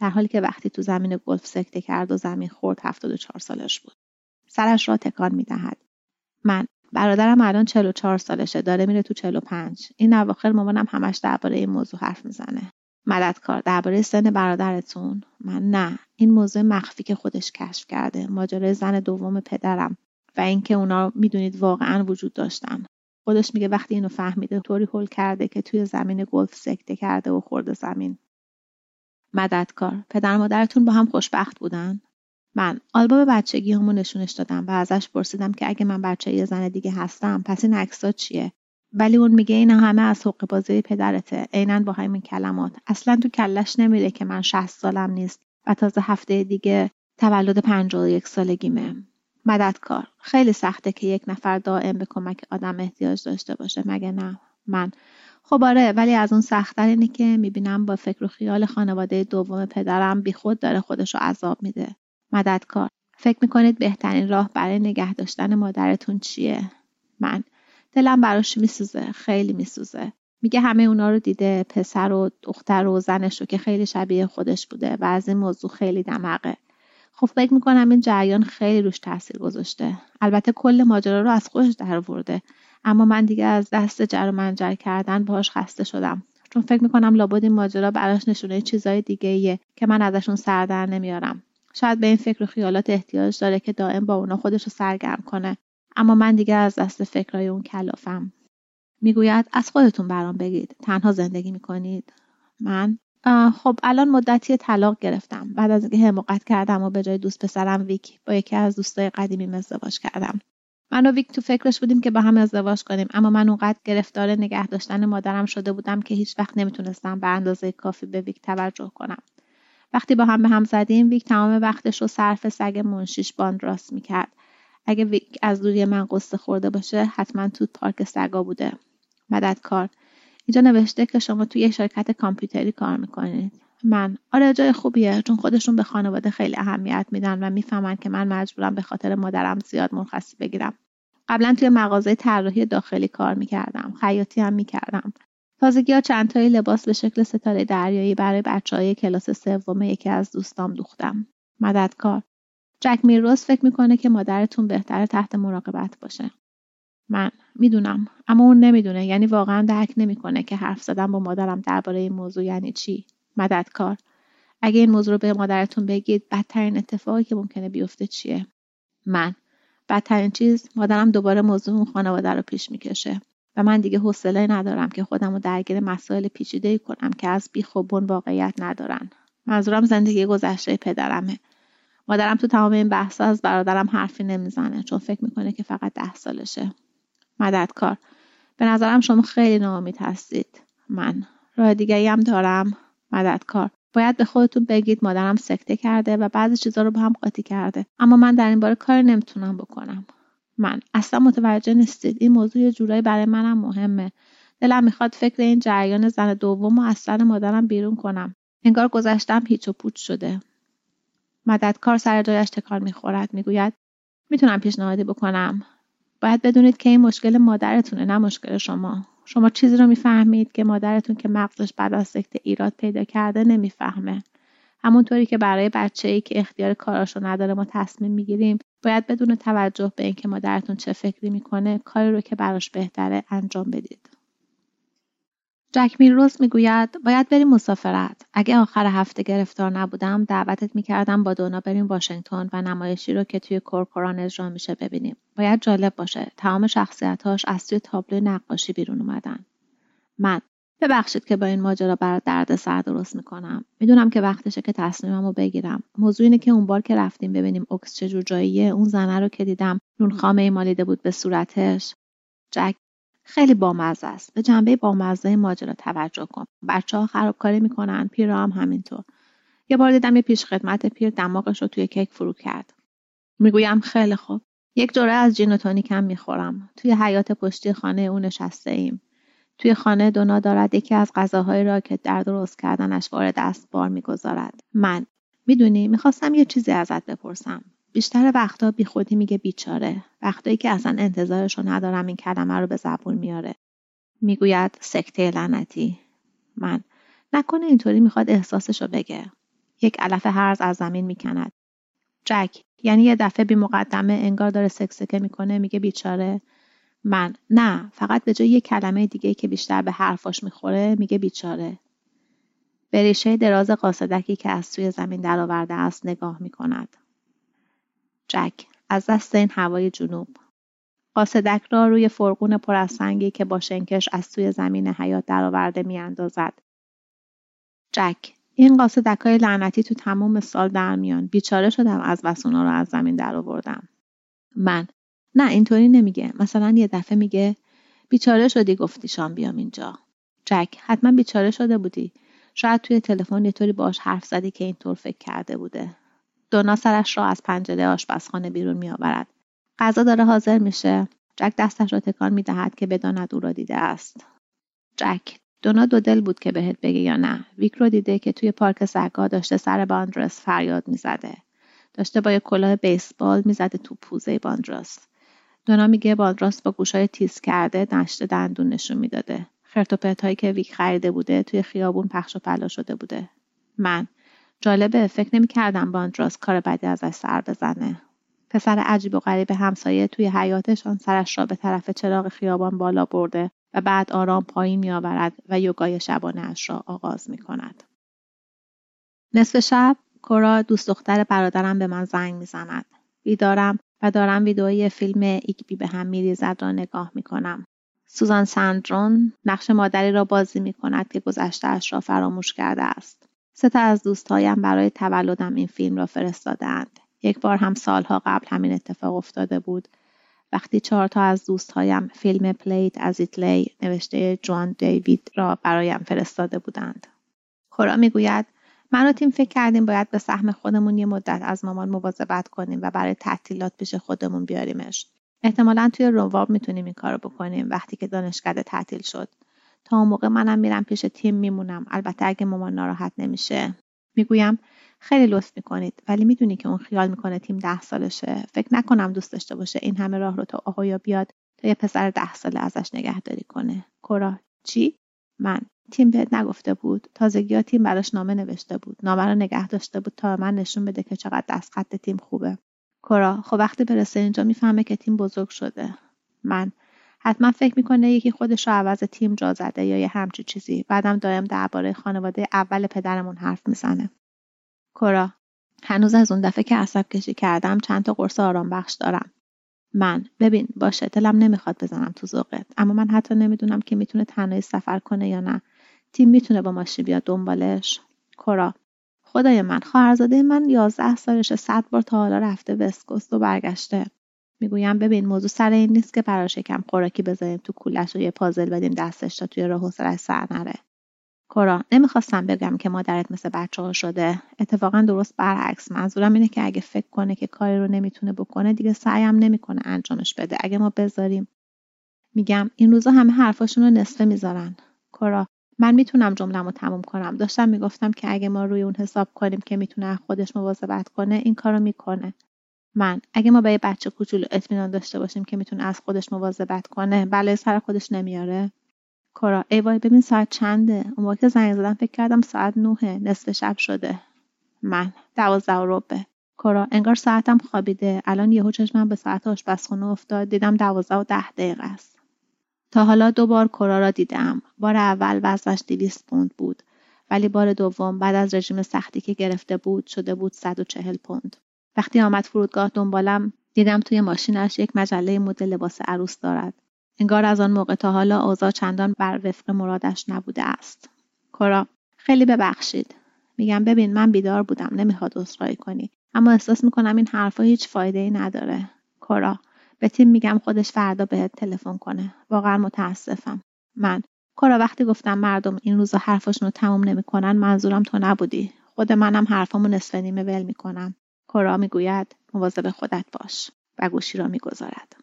در حالی که وقتی تو زمین گلف سکته کرد و زمین خورد 74 سالش بود. سرش را تکان می‌دهد. من برادرم الان 44 سالشه داره میره تو 45 این اواخر مامانم همش درباره این موضوع حرف می‌زنه. مددکار درباره سن برادرتون. من نه. این موضوع مخفی که خودش کشف کرده. ماجرای زن دوم پدرم و اینکه اونا می‌دونید واقعا وجود داشتن. خودش میگه وقتی اینو فهمیده طوری هول کرده که توی زمین گلف سکته کرده و خورده زمین. مددکار. پدر مادرتون با هم خوشبخت بودن؟ من. آلبوم بچگی همون نشونش دادم و ازش پرسیدم که اگه من بچه یه زن دیگه هستم پس این عکسا چیه؟ ولی اون میگه این همه از حق بازی پدرته. عینا با همین کلمات. اصلا تو کلش نمیره که من 60 سالم نیست و تازه هفته دیگه تولد 51 سالگیمه. مددکار. خیلی سخته که یک نفر دائم به کمک آدم احتیاج داشته باشه. مگه نه؟ من. خب آره ولی از اون سختتر اینه که می‌بینم با فکر و خیال خانواده دوم پدرم بیخود داره خودش رو عذاب میده. مددکار. فکر می‌کنید بهترین راه برای نگه داشتن مادرتون چیه؟ من. دلم براش میسوزه خیلی میسوزه. میگه همه اونا رو دیده پسر و دختر و زنش رو که خیلی شبیه خودش بوده و از این موضوع خیلی دمقه خب فکر می‌کنم این جریان خیلی روش تاثیر گذاشته. البته کل ماجرا رو از خودش در ورده اما من دیگه از دست جر و منجر کردن باهاش خسته شدم. چون فکر می‌کنم لابد این ماجرا براش نشونه چیزای دیگه ایه که من ازشون سر در نمیارم. شاید به این فکر و خیالات احتیاج داره که دائم با اونا خودش رو سرگرم کنه. اما من دیگه از دست فکرای اون کلافم. می‌گوید از خودتون برام بگید. تنها زندگی می‌کنید. من؟ خب الان مدتی طلاق گرفتم. بعد از اینکه حماقت کردم و به جای دوست پسرم ویک با یکی از دوستای قدیمی ازدواج کردم. من و ویک تو فکرش بودیم که با هم ازدواج کنیم. اما من اونقدر گرفتار نگه داشتن مادرم شده بودم که هیچ وقت نمی‌تونستم به اندازه کافی به ویک توجه کنم. وقتی با هم به هم زدیم ویک تمام وقتش رو صرف سگ منشیش باند راست می‌کرد. اگه ویک از دوری من قصه خورده باشه حتما تو پارک سگا بوده. مددکار. اینجا نوشته که شما توی شرکت کامپیوتری کار می‌کنید. من. آره جای خوبیه چون خودشون به خانواده خیلی اهمیت میدن و می‌فهمن که من مجبورم به خاطر مادرم زیاد مرخصی بگیرم. قبلا توی مغازه طراحی داخلی کار می‌کردم خیاطی هم می‌کردم. تازگی ها چند تایی لباس به شکل ستاره دریایی برای بچه های کلاس سوم یکی از دوستام دوختم. مددکار. جک میروز فکر می‌کنه که مادرتون بهتره تحت مراقبت باشه. من. می‌دونم. اما اون نمی‌دونه یعنی واقعا درک نمی‌کنه که حرف زدن با مادرم درباره این موضوع یعنی چی. مددکار. اگه این موضوع رو به مادرتون بگید بدترین اتفاقی که ممکنه بیفته چیه؟ من. بدترین چیز مادرم دوباره موضوع اون خانواده رو پیش می‌کشه. و من دیگه حوصله ندارم که خودم رو درگیر مسائل پیچیده کنم که از بیخ و بن واقعیت ندارن. منظورم زندگی گذشته پدرمه. مادرم تو تمام این بحث از برادرم حرفی نمی‌زنه چون فکر می‌کنه که فقط ده سالشه. مددکار. به نظرم شما خیلی ناامید هستید. من. راه دیگری هم دارم. مددکار. باید به خودتون بگید مادرم سکته کرده و بعضی چیزا رو با هم قاطی کرده. اما من در این باره کاری نمی‌تونم بکنم. من اصلا متوجه نیستید. این موضوع یه جورایی برای منم مهمه. دلم می‌خواد فکر این جریان زن دوم و اصلا مادرم بیرون کنم. انگار گذشتم هیچ و پوچ شده. مددکار سر جایش تکان می‌خورد. می‌گوید می‌تونم پیشنهادی بکنم. باید بدونید که این مشکل مادرتونه نه مشکل شما. شما چیزی رو می‌فهمید که مادرتون که مغزش بعد از سکته ایراد پیدا کرده نمی‌فهمه. همونطوری که برای بچه ای که اختیار کاراشو نداره ما تصمیم می‌گیریم باید بدون توجه به اینکه مادرتون چه فکری می‌کنه کاری رو که براش بهتره انجام بدید. جک میروز می‌گوید باید بریم مسافرت. اگه آخر هفته گرفتار نبودم دعوتت می‌کردم با دونا بریم واشنگتن و نمایشی رو که توی کورکوران اجرا میشه ببینیم. باید جالب باشه تمام شخصیتهاش از توی تابلو نقاشی بیرون اومدن. من. ببخشید که با این ماجرا بر درد سر درست می‌کنم. می‌دونم که وقتشه که تصمیمم رو بگیرم. موضوع اینه که اون بار که رفتیم ببینیم اکس چجور جاییه. اون زنه رو که دیدم نون خامه مالیده بود به صورتش. جک. خیلی بامزه است. به جنبه بامزه ماجرا توجه کن. بچه ها خرابکاری می‌کنن پیر هم همینطور. یه بار دیدم یه پیش خدمت پیر دماغش رو توی کیک فرو کرد. می‌گویم خیلی خوب. یک دوره از جین و تونیکم می‌خورم. توی حیات پشتی خانه او نشسته ایم توی خانه دونا دارد یکی از غذاهایی را که در درست کردنش وارد دست بار می‌گذارد. من. می‌دونی می‌خواستم یه چیزی ازت بپرسم. بیشتر وقتا بی خودی میگه بیچاره. وقتایی که اصلا انتظارشو ندارم این کلمه رو به زبون میاره. می‌گوید سکته لعنتی. من نکنه اینطوری می‌خواد احساسشو بگه. یک علف هرز از زمین می‌کند. جک یعنی یه دفعه بی مقدمه انگار داره سکسکه می‌کنه میگه بیچاره. من نه فقط به جای یه کلمه دیگه که بیشتر به حرفاش می‌خوره میگه بیچاره. به ریشه دراز قاصدکی که از سوی زمین درآورده است نگاه می‌کند. جک از دست این هوای جنوب. قاصدک را روی فرقون پر از سنگی که با شنکش از سوی زمین حیات درآورده میاندازد. جک این قاصدک های لعنتی تو تمام سال در میان بیچاره شدم از وسونا رو از زمین درآوردم. من نه اینطوری نمیگه. مثلا یه دفعه میگه بیچاره شدی؟ گفتی. شام بیام اینجا. جک حتما بیچاره شده بودی. شاید توی تلفن یه طوری باش حرف زدی که اینطور فکر کرده بوده. دونا سرش را از پنجره آشپزخانه بیرون میآورد. غذا داره حاضر میشه. جک دستش را تکان می‌دهد که بداند او را دیده است. جک دونا دو دل بود که بهت بگه یا نه. ویک رو دیده که توی پارک سگا داشته سر باندرس فریاد می‌زده. داشته با یه کلاه بیسبال می‌زده تو پوزه باندرس. دونا میگه باندراس با گوشای تیز کرده نشته دندون نشون می‌داده. خرت هایی که ویک خریده بوده توی خیابون پخش و پلا شده بوده. من. جالبه فکر نمی‌کردم باندراس کار بدی ازش سر بزنه پسر عجیب و غریب همسایه توی حیاتشان سرش را به طرف چراغ خیابان بالا برده و بعد آرام پایین میآورد و یوگای شبانه اش را آغاز می کند. نصف شب کورا دوست دختر برادرم به من زنگ می‌زند. بیدارم و دارم ویدئوی فیلم ایگبی به هم میریزد را نگاه می کنم. سوزان سندرون نقش مادری را بازی می کند که گذشتهاش را فراموش کرده است. سه تا از دوستهایم برای تولدم این فیلم را فرستادند. یک بار هم سالها قبل همین اتفاق افتاده بود. وقتی چهار تا از دوستهایم فیلم پلیت از ایتلی نوشته جوان دیوید را برایم فرستاده بودند. خورا می‌گوید من و تیم فکر کردیم باید به سهم خودمون یه مدت از مامان مواظبت کنیم و برای تعطیلات پیش خودمون بیاریمش. احتمالا توی روواب می‌تونیم این کارو بکنیم وقتی که دانشکده تعطیل شد. تا اون موقع منم میرم پیش تیم میمونم. البته اگه مامان ناراحت نمیشه. می‌گویم خیلی لطف می‌کنید ولی می‌دونی که اون خیال می‌کنه تیم ده سالشه. فکر نکنم دوست داشته باشه این همه راه رو تا آقایا بیاد تا یه پسر ده ساله ازش نگهداری کنه. کورا چی؟ من. تیم بهت نگفته بود. تازگی تیم براش نامه نوشته بود. نامه رو نگه داشته بود تا من نشون بده که چقدر دست خط تیم خوبه. کورا خب وقتی برسه اینجا می‌فهمه که تیم بزرگ شده. من. حتما فکر می‌کنه یکی خودش رو عوض تیم جا زده یا یه همچی چیزی. بعدم دایم درباره خانواده اول پدرمون حرف می‌زنه. کورا هنوز از اون دفعه که عصب کشی کردم چند تا قرص آرام بخش دارم. من ببین باشه دلم نمی‌خواد بزنم تو ذوقت اما من حتی نمی‌دونم که می‌تونه تنهایی سفر کنه یا نه. تیم می‌تونه با ماشین بیاد دنبالش. کورا خدای من خواهرزاده من یازده سالشه صد بار تا حالا رفته وسکوست و برگشته. می‌گویم ببین موضوع سر این نیست که براش یکم خوراکی بذاریم تو کولش و یه پازل بدیم دستش تا توی راه و سر نره. کورا نمی‌خواستم بگم که مادرت مثل بچه ها شده. اتفاقا درست برعکس. منظورم اینه که اگه فکر کنه که کاری رو نمی‌تونه بکنه دیگه سعیم نمی‌کنه انجامش بده. اگه ما بذاریم. میگم این روزا همه حرفاشون رو نصفه می‌ذارن. کورا من می‌تونم جملم تموم کنم. داشتم می‌گفتم که اگه ما روی اون حساب کنیم که می‌تونه خودش مواظبت کنه این کارو می‌کنه. من. اگه ما به یه بچه کوچولو اطمینان داشته باشیم که می‌تونه از خودش مواظبت کنه بله سر خودش نمیاره. کورا ای وای ببین ساعت چنده؟ اون موقع زنگ زدم فکر کردم ساعت نوه نصف شب شده. من. دوازده و ربه کورا انگار ساعتم خوابیده. الان یهو چشمم به ساعت آشپزخونه افتاد. دیدم دوازده و ده دقیقه است. تا حالا دو بار کورا را دیدم. بار اول وزنش دویست پوند بود. ولی بار دوم بعد از رژیم سختی که گرفته بود شده بود 140 پوند. وقتی آمد فرودگاه دنبالم دیدم توی ماشینش یک مجله مدل لباس عروس دارد. انگار از آن موقع تا حالا اوضاع چندان بر وفق مرادش نبوده است. کورا خیلی ببخشید. میگم ببین من بیدار بودم نمی‌خواد عذرخواهی کنی. اما احساس می‌کنم این حرفا هیچ فایده ای نداره. کورا به تیم میگم خودش فردا بهت تلفن کنه. واقعا متاسفم. من. کورا وقتی گفتم مردم این روزا حرفاشون رو تموم نمی‌کنن منظورم تو نبودی. خود منم حرفامو نصف نیمه ول می‌کنم. کورا می‌گوید مواظب خودت باش و گوشی را می‌گذارد.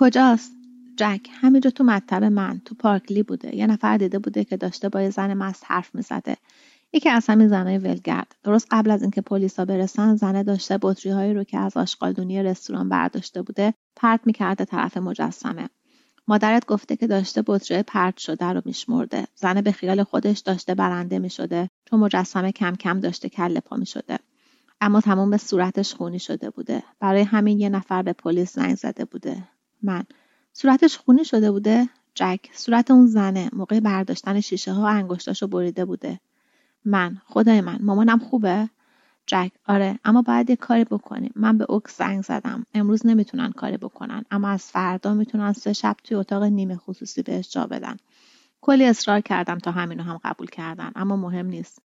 کجاست؟ جک همینجا تو مطب من تو پارکلی بوده. یه نفر دیده بوده که داشته با یه زن مست حرف می‌زده. یکی از همین زنای ولگرد. درست قبل از اینکه پلیسا برسن زنه داشته بطری رو که از آشغالدونی رستوران برداشته بوده پرت می‌کرده طرف مجسمه. مادرت گفته که داشته بطری پرت شده رو میشمرده. زنه به خیال خودش داشته برنده می‌شده. چون مجسمه کم کم داشته کله پا می‌شده. اما تمام صورتش خونی شده بوده. برای همین یه نفر به پلیس زنگ زده بوده. من. صورتش خونی شده بوده؟ جک. صورت اون زنه. موقع برداشتن شیشه ها انگشتاشو بریده بوده. من. خدای من. مامانم خوبه؟ جک. آره. اما باید یه کاری بکنیم. من به اوکس زنگ زدم. امروز نمی‌تونن کاری بکنن. اما از فردا می‌تونن سه شب توی اتاق نیمه خصوصی بهش جا بدن. کلی اصرار کردم تا همینو هم قبول کردن. اما مهم نیست.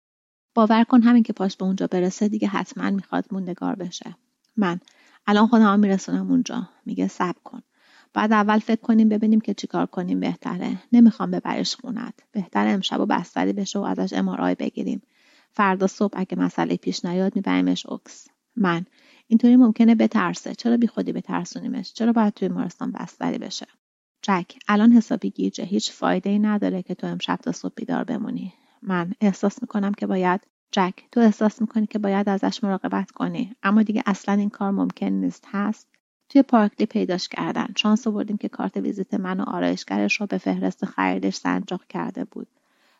باور کن همین که پاش به اونجا برسه دیگه حتما می‌خواد موندگار بشه. من. الان خودم میرسونم اونجا. میگه صبر کن. بعد اول فکر کنیم ببینیم که چیکار کنیم بهتره. نمی‌خوام ببرش خونت. بهتر امشب و بستری بشه و ازش امارای بگیریم. فردا صبح اگه مسئله پیش نیاد میبریمش اوکس. من. اینطوری ممکنه بترسه. چرا بی خودی بترسونیمش؟ چرا باید توی مارستان بستری بشه؟ جک الان حسابی گیجه. هیچ فایده ای نداره که تو امشب تا صبح بیدار بمونی. من احساس می‌کنم که باید جک تو احساس می‌کنی که باید ازش مراقبت کنی. اما دیگه اصلا این کار ممکن نیست. هست. توی پارکلی پیداش کردن. شانس آوردیم که کارت ویزیت من و آرایشگرش رو به فهرست خریدش سنجاق کرده بود.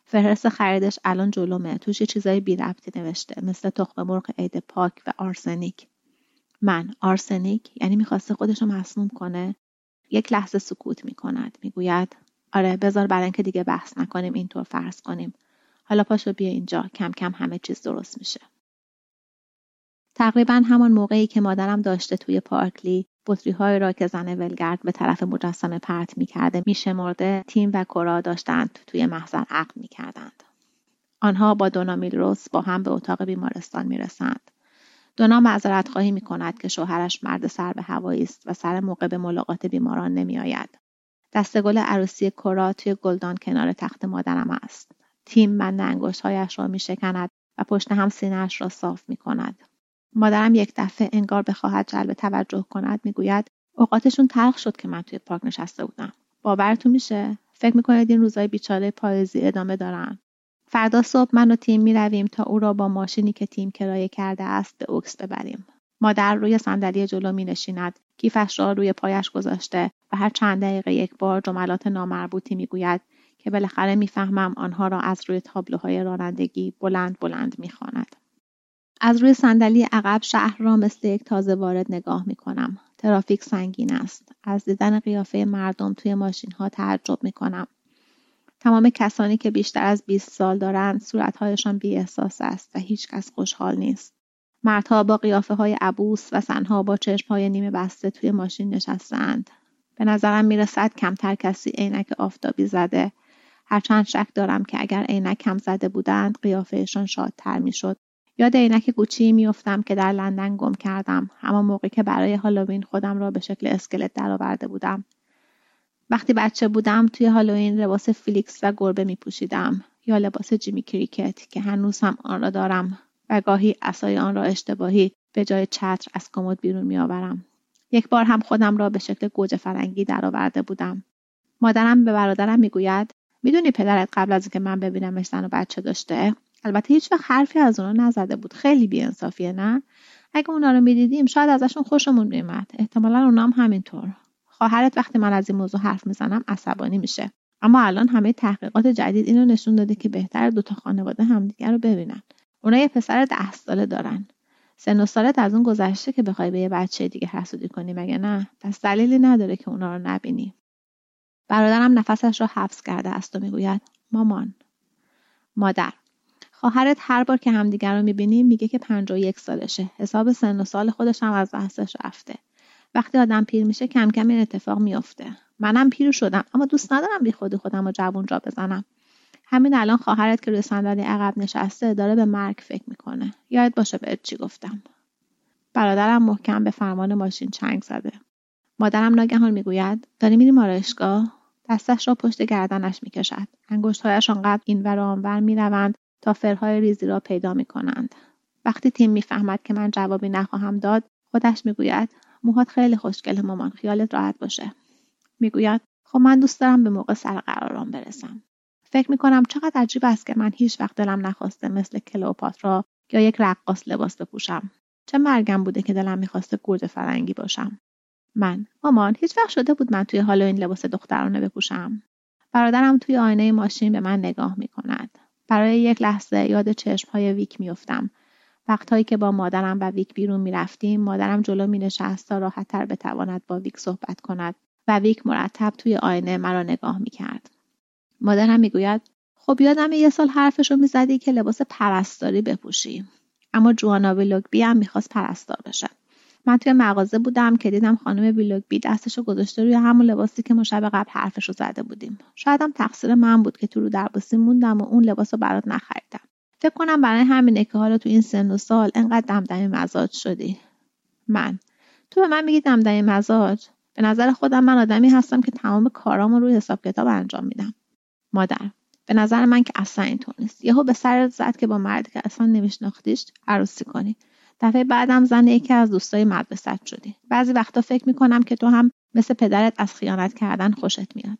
فهرست خریدش الان جلومه توش یه چیزای بی ربطی نوشته. مثل تخم مرغ عید پاک و آرسنیک. من. آرسنیک یعنی می‌خواسته خودش رو مسموم کنه. یک لحظه سکوت می‌کند. می‌گوید آره بذار برای اینکه دیگه بحث نکنیم اینطور فرض کنیم. حالا پاشو بیا اینجا. کم کم همه چیز درست میشه. تقریبا همان موقعی که مادرم داشته توی پارکلی بطریهایی را که زن ولگرد به طرف مجسمه پرت می‌کرده میشمرده تیم و کرا داشتند توی محضر عقل می‌کردند آنها با دونا میلروس با هم به اتاق بیمارستان می‌رسند دونا معذرت خواهی می کند که شوهرش مرد سر به هوایی است و سر موقع به ملاقات بیماران نمیآید. دستگل عروسی کرا توی گلدان کنار تخت مادرم است. تیم بند انگشتهایش را می شکند و پشت هم سینهاش را صاف می کند. مادرم یک دفعه انگار بخواهد جلب توجه کند می‌گوید اوقاتشون تلخ شد که من توی پارک نشسته بودم. باورتون میشه؟ فکر می‌کنید این روزای بیچاره پاییزی ادامه دارن. فردا صبح من و تیم می‌رویم تا او را با ماشینی که تیم کرایه کرده است به اوکس ببریم. مادر روی صندلی جلو می نشیند کیفش را روی پایش گذاشته و هر چند دقیقه یک بار جملات نامربوطی می‌گوید که بالاخره می‌فهمم آنها را از روی تابلوهای رانندگی بلند بلند می‌خواند. از روی صندلی عقب شهر را مثل یک تازه وارد نگاه می کنم. ترافیک سنگین است. از دیدن قیافه مردم توی ماشین ها تعجب می کنم تمام کسانی که بیشتر از 20 سال دارند صورتهایشان بی احساس است و هیچ کس خوشحال نیست. مردها با قیافه های عبوس و زنها با چشم های نیمه بسته توی ماشین نشستند به نظرم می‌رسد کمتر کسی عینک آفتابی زده. هرچند شک دارم که اگر عینک هم زده بودند قیافهشان شادتر می‌شد. یاد عینک گوچی میافتم که در لندن گم کردم همان موقع که برای هالووین خودم را به شکل اسکلت درآورده بودم وقتی بچه بودم توی هالووین لباس فلیکس گربه می پوشیدم یا لباس جیمینی کریکت که هنوز هم آن را دارم و گاهی عصای آن را اشتباهی به جای چتر از کمد بیرون می آورم. یک بار هم خودم را به شکل گوجه فرنگی درآورده بودم. مادرم به برادرم می‌گوید می‌دونی پدرت قبل از اینکه من ببینمش زن و بچه داشته البته هیچ وقت حرفی از اونا نزده بود. خیلی بیانصافیه نه؟ اگه اونا رو می‌دیدیم شاید ازشون خوشمون میومد احتمالا اونا هم همینطور. خواهرت وقتی من از این موضوع حرف می‌زنم عصبانی میشه. اما الان همه تحقیقات جدید اینو نشون داده که بهتر دوتا خانواده همدیگر رو ببینن. اونا یه پسر ده ساله دارن. سن و سالت از اون گذشته که بخوای به یه بچه دیگه حسودی کنی مگه نه؟ پس دلیلی نداره که اونا رو نبینی. برادرم نفسش را حبس کرده است و می‌گوید مامان مادر خواهرت هر بار که همدیگر رو می‌بینیم میگه که پنج و یک سالشه. حساب سن و سال خودش هم از بحثش رفته. وقتی آدم پیر میشه کم کم این اتفاق میافته. منم پیر شدم اما دوست ندارم بی خودی خودم رو جوون را بزنم. همین الان خواهرت که روی صندلی عقب نشسته داره به مرگ فکر می‌کنه. یاد باشه بهت چی گفتم. برادرم محکم به فرمان ماشین چنگ زده. مادرم ناگهان می‌گوید داری میریم آرایشگاه دستش را پشت گردنش می‌کشد. انگشتهایش آنقدر اینور و آنور می‌روند تا فرهای ریزی را پیدا می‌کنند. وقتی تیم می‌فهمد که من جوابی نخواهم داد خودش می‌گوید موهات خیلی خوشگل مامان خیالت راحت باشه. می‌گوید خب من دوست دارم به موقع سر قرارم برسم. فکر می‌کنم چقدر عجیب است که من هیچ وقت دلم نخواسته مثل کلوپاترا یا یک رقاص لباس بپوشم. چه مرگم بوده که دلم می‌خواسته گرد فرنگی باشم. من مامان هیچ وقت شده بود من توی حال این لباس دخترانه بپوشم. برادرم توی آینه ماشین به من نگاه می‌کند. برای یک لحظه یاد چشمهای ویک میافتم. وقتهایی که با مادرم و ویک بیرون می‌رفتیم مادرم جلو مینشست تا راحتتر بتواند با ویک صحبت کند و ویک مرتب توی آینه مرا نگاه می‌کرد. مادرم می‌گوید خب یادم یه سال حرفشو می‌زدی که لباس پرستاری بپوشی. اما جوانا ویلوگبی هم می‌خواست پرستار بشه. من توی مغازه بودم که دیدم خانم ویلوگبی دستشو گذاشته روی همون لباسی که ما شب قبل حرفشو زده بودیم. شایدم تقصیر من بود که تو رو درباسی موندم و اون لباس رو برات نخریدم. فکر کنم برای همینه که حالا تو این سن و سال انقدر دمدمی مزاج شدی. من. تو به من میگی دمدمی مزاج؟ به نظر خودم من آدمی هستم که تمام کارامو روی حساب کتاب انجام میدم. مادر. به نظر من که اصلا اینطور نیست. یهو به سرت زد که با مردی که اصلا نمیشناختیش عروسی کنی. دفعه بعدم زن یکی از دوستای مدرسه شدی. بعضی وقتا فکر می‌کنم که تو هم مثل پدرت از خیانت کردن خوشت میاد.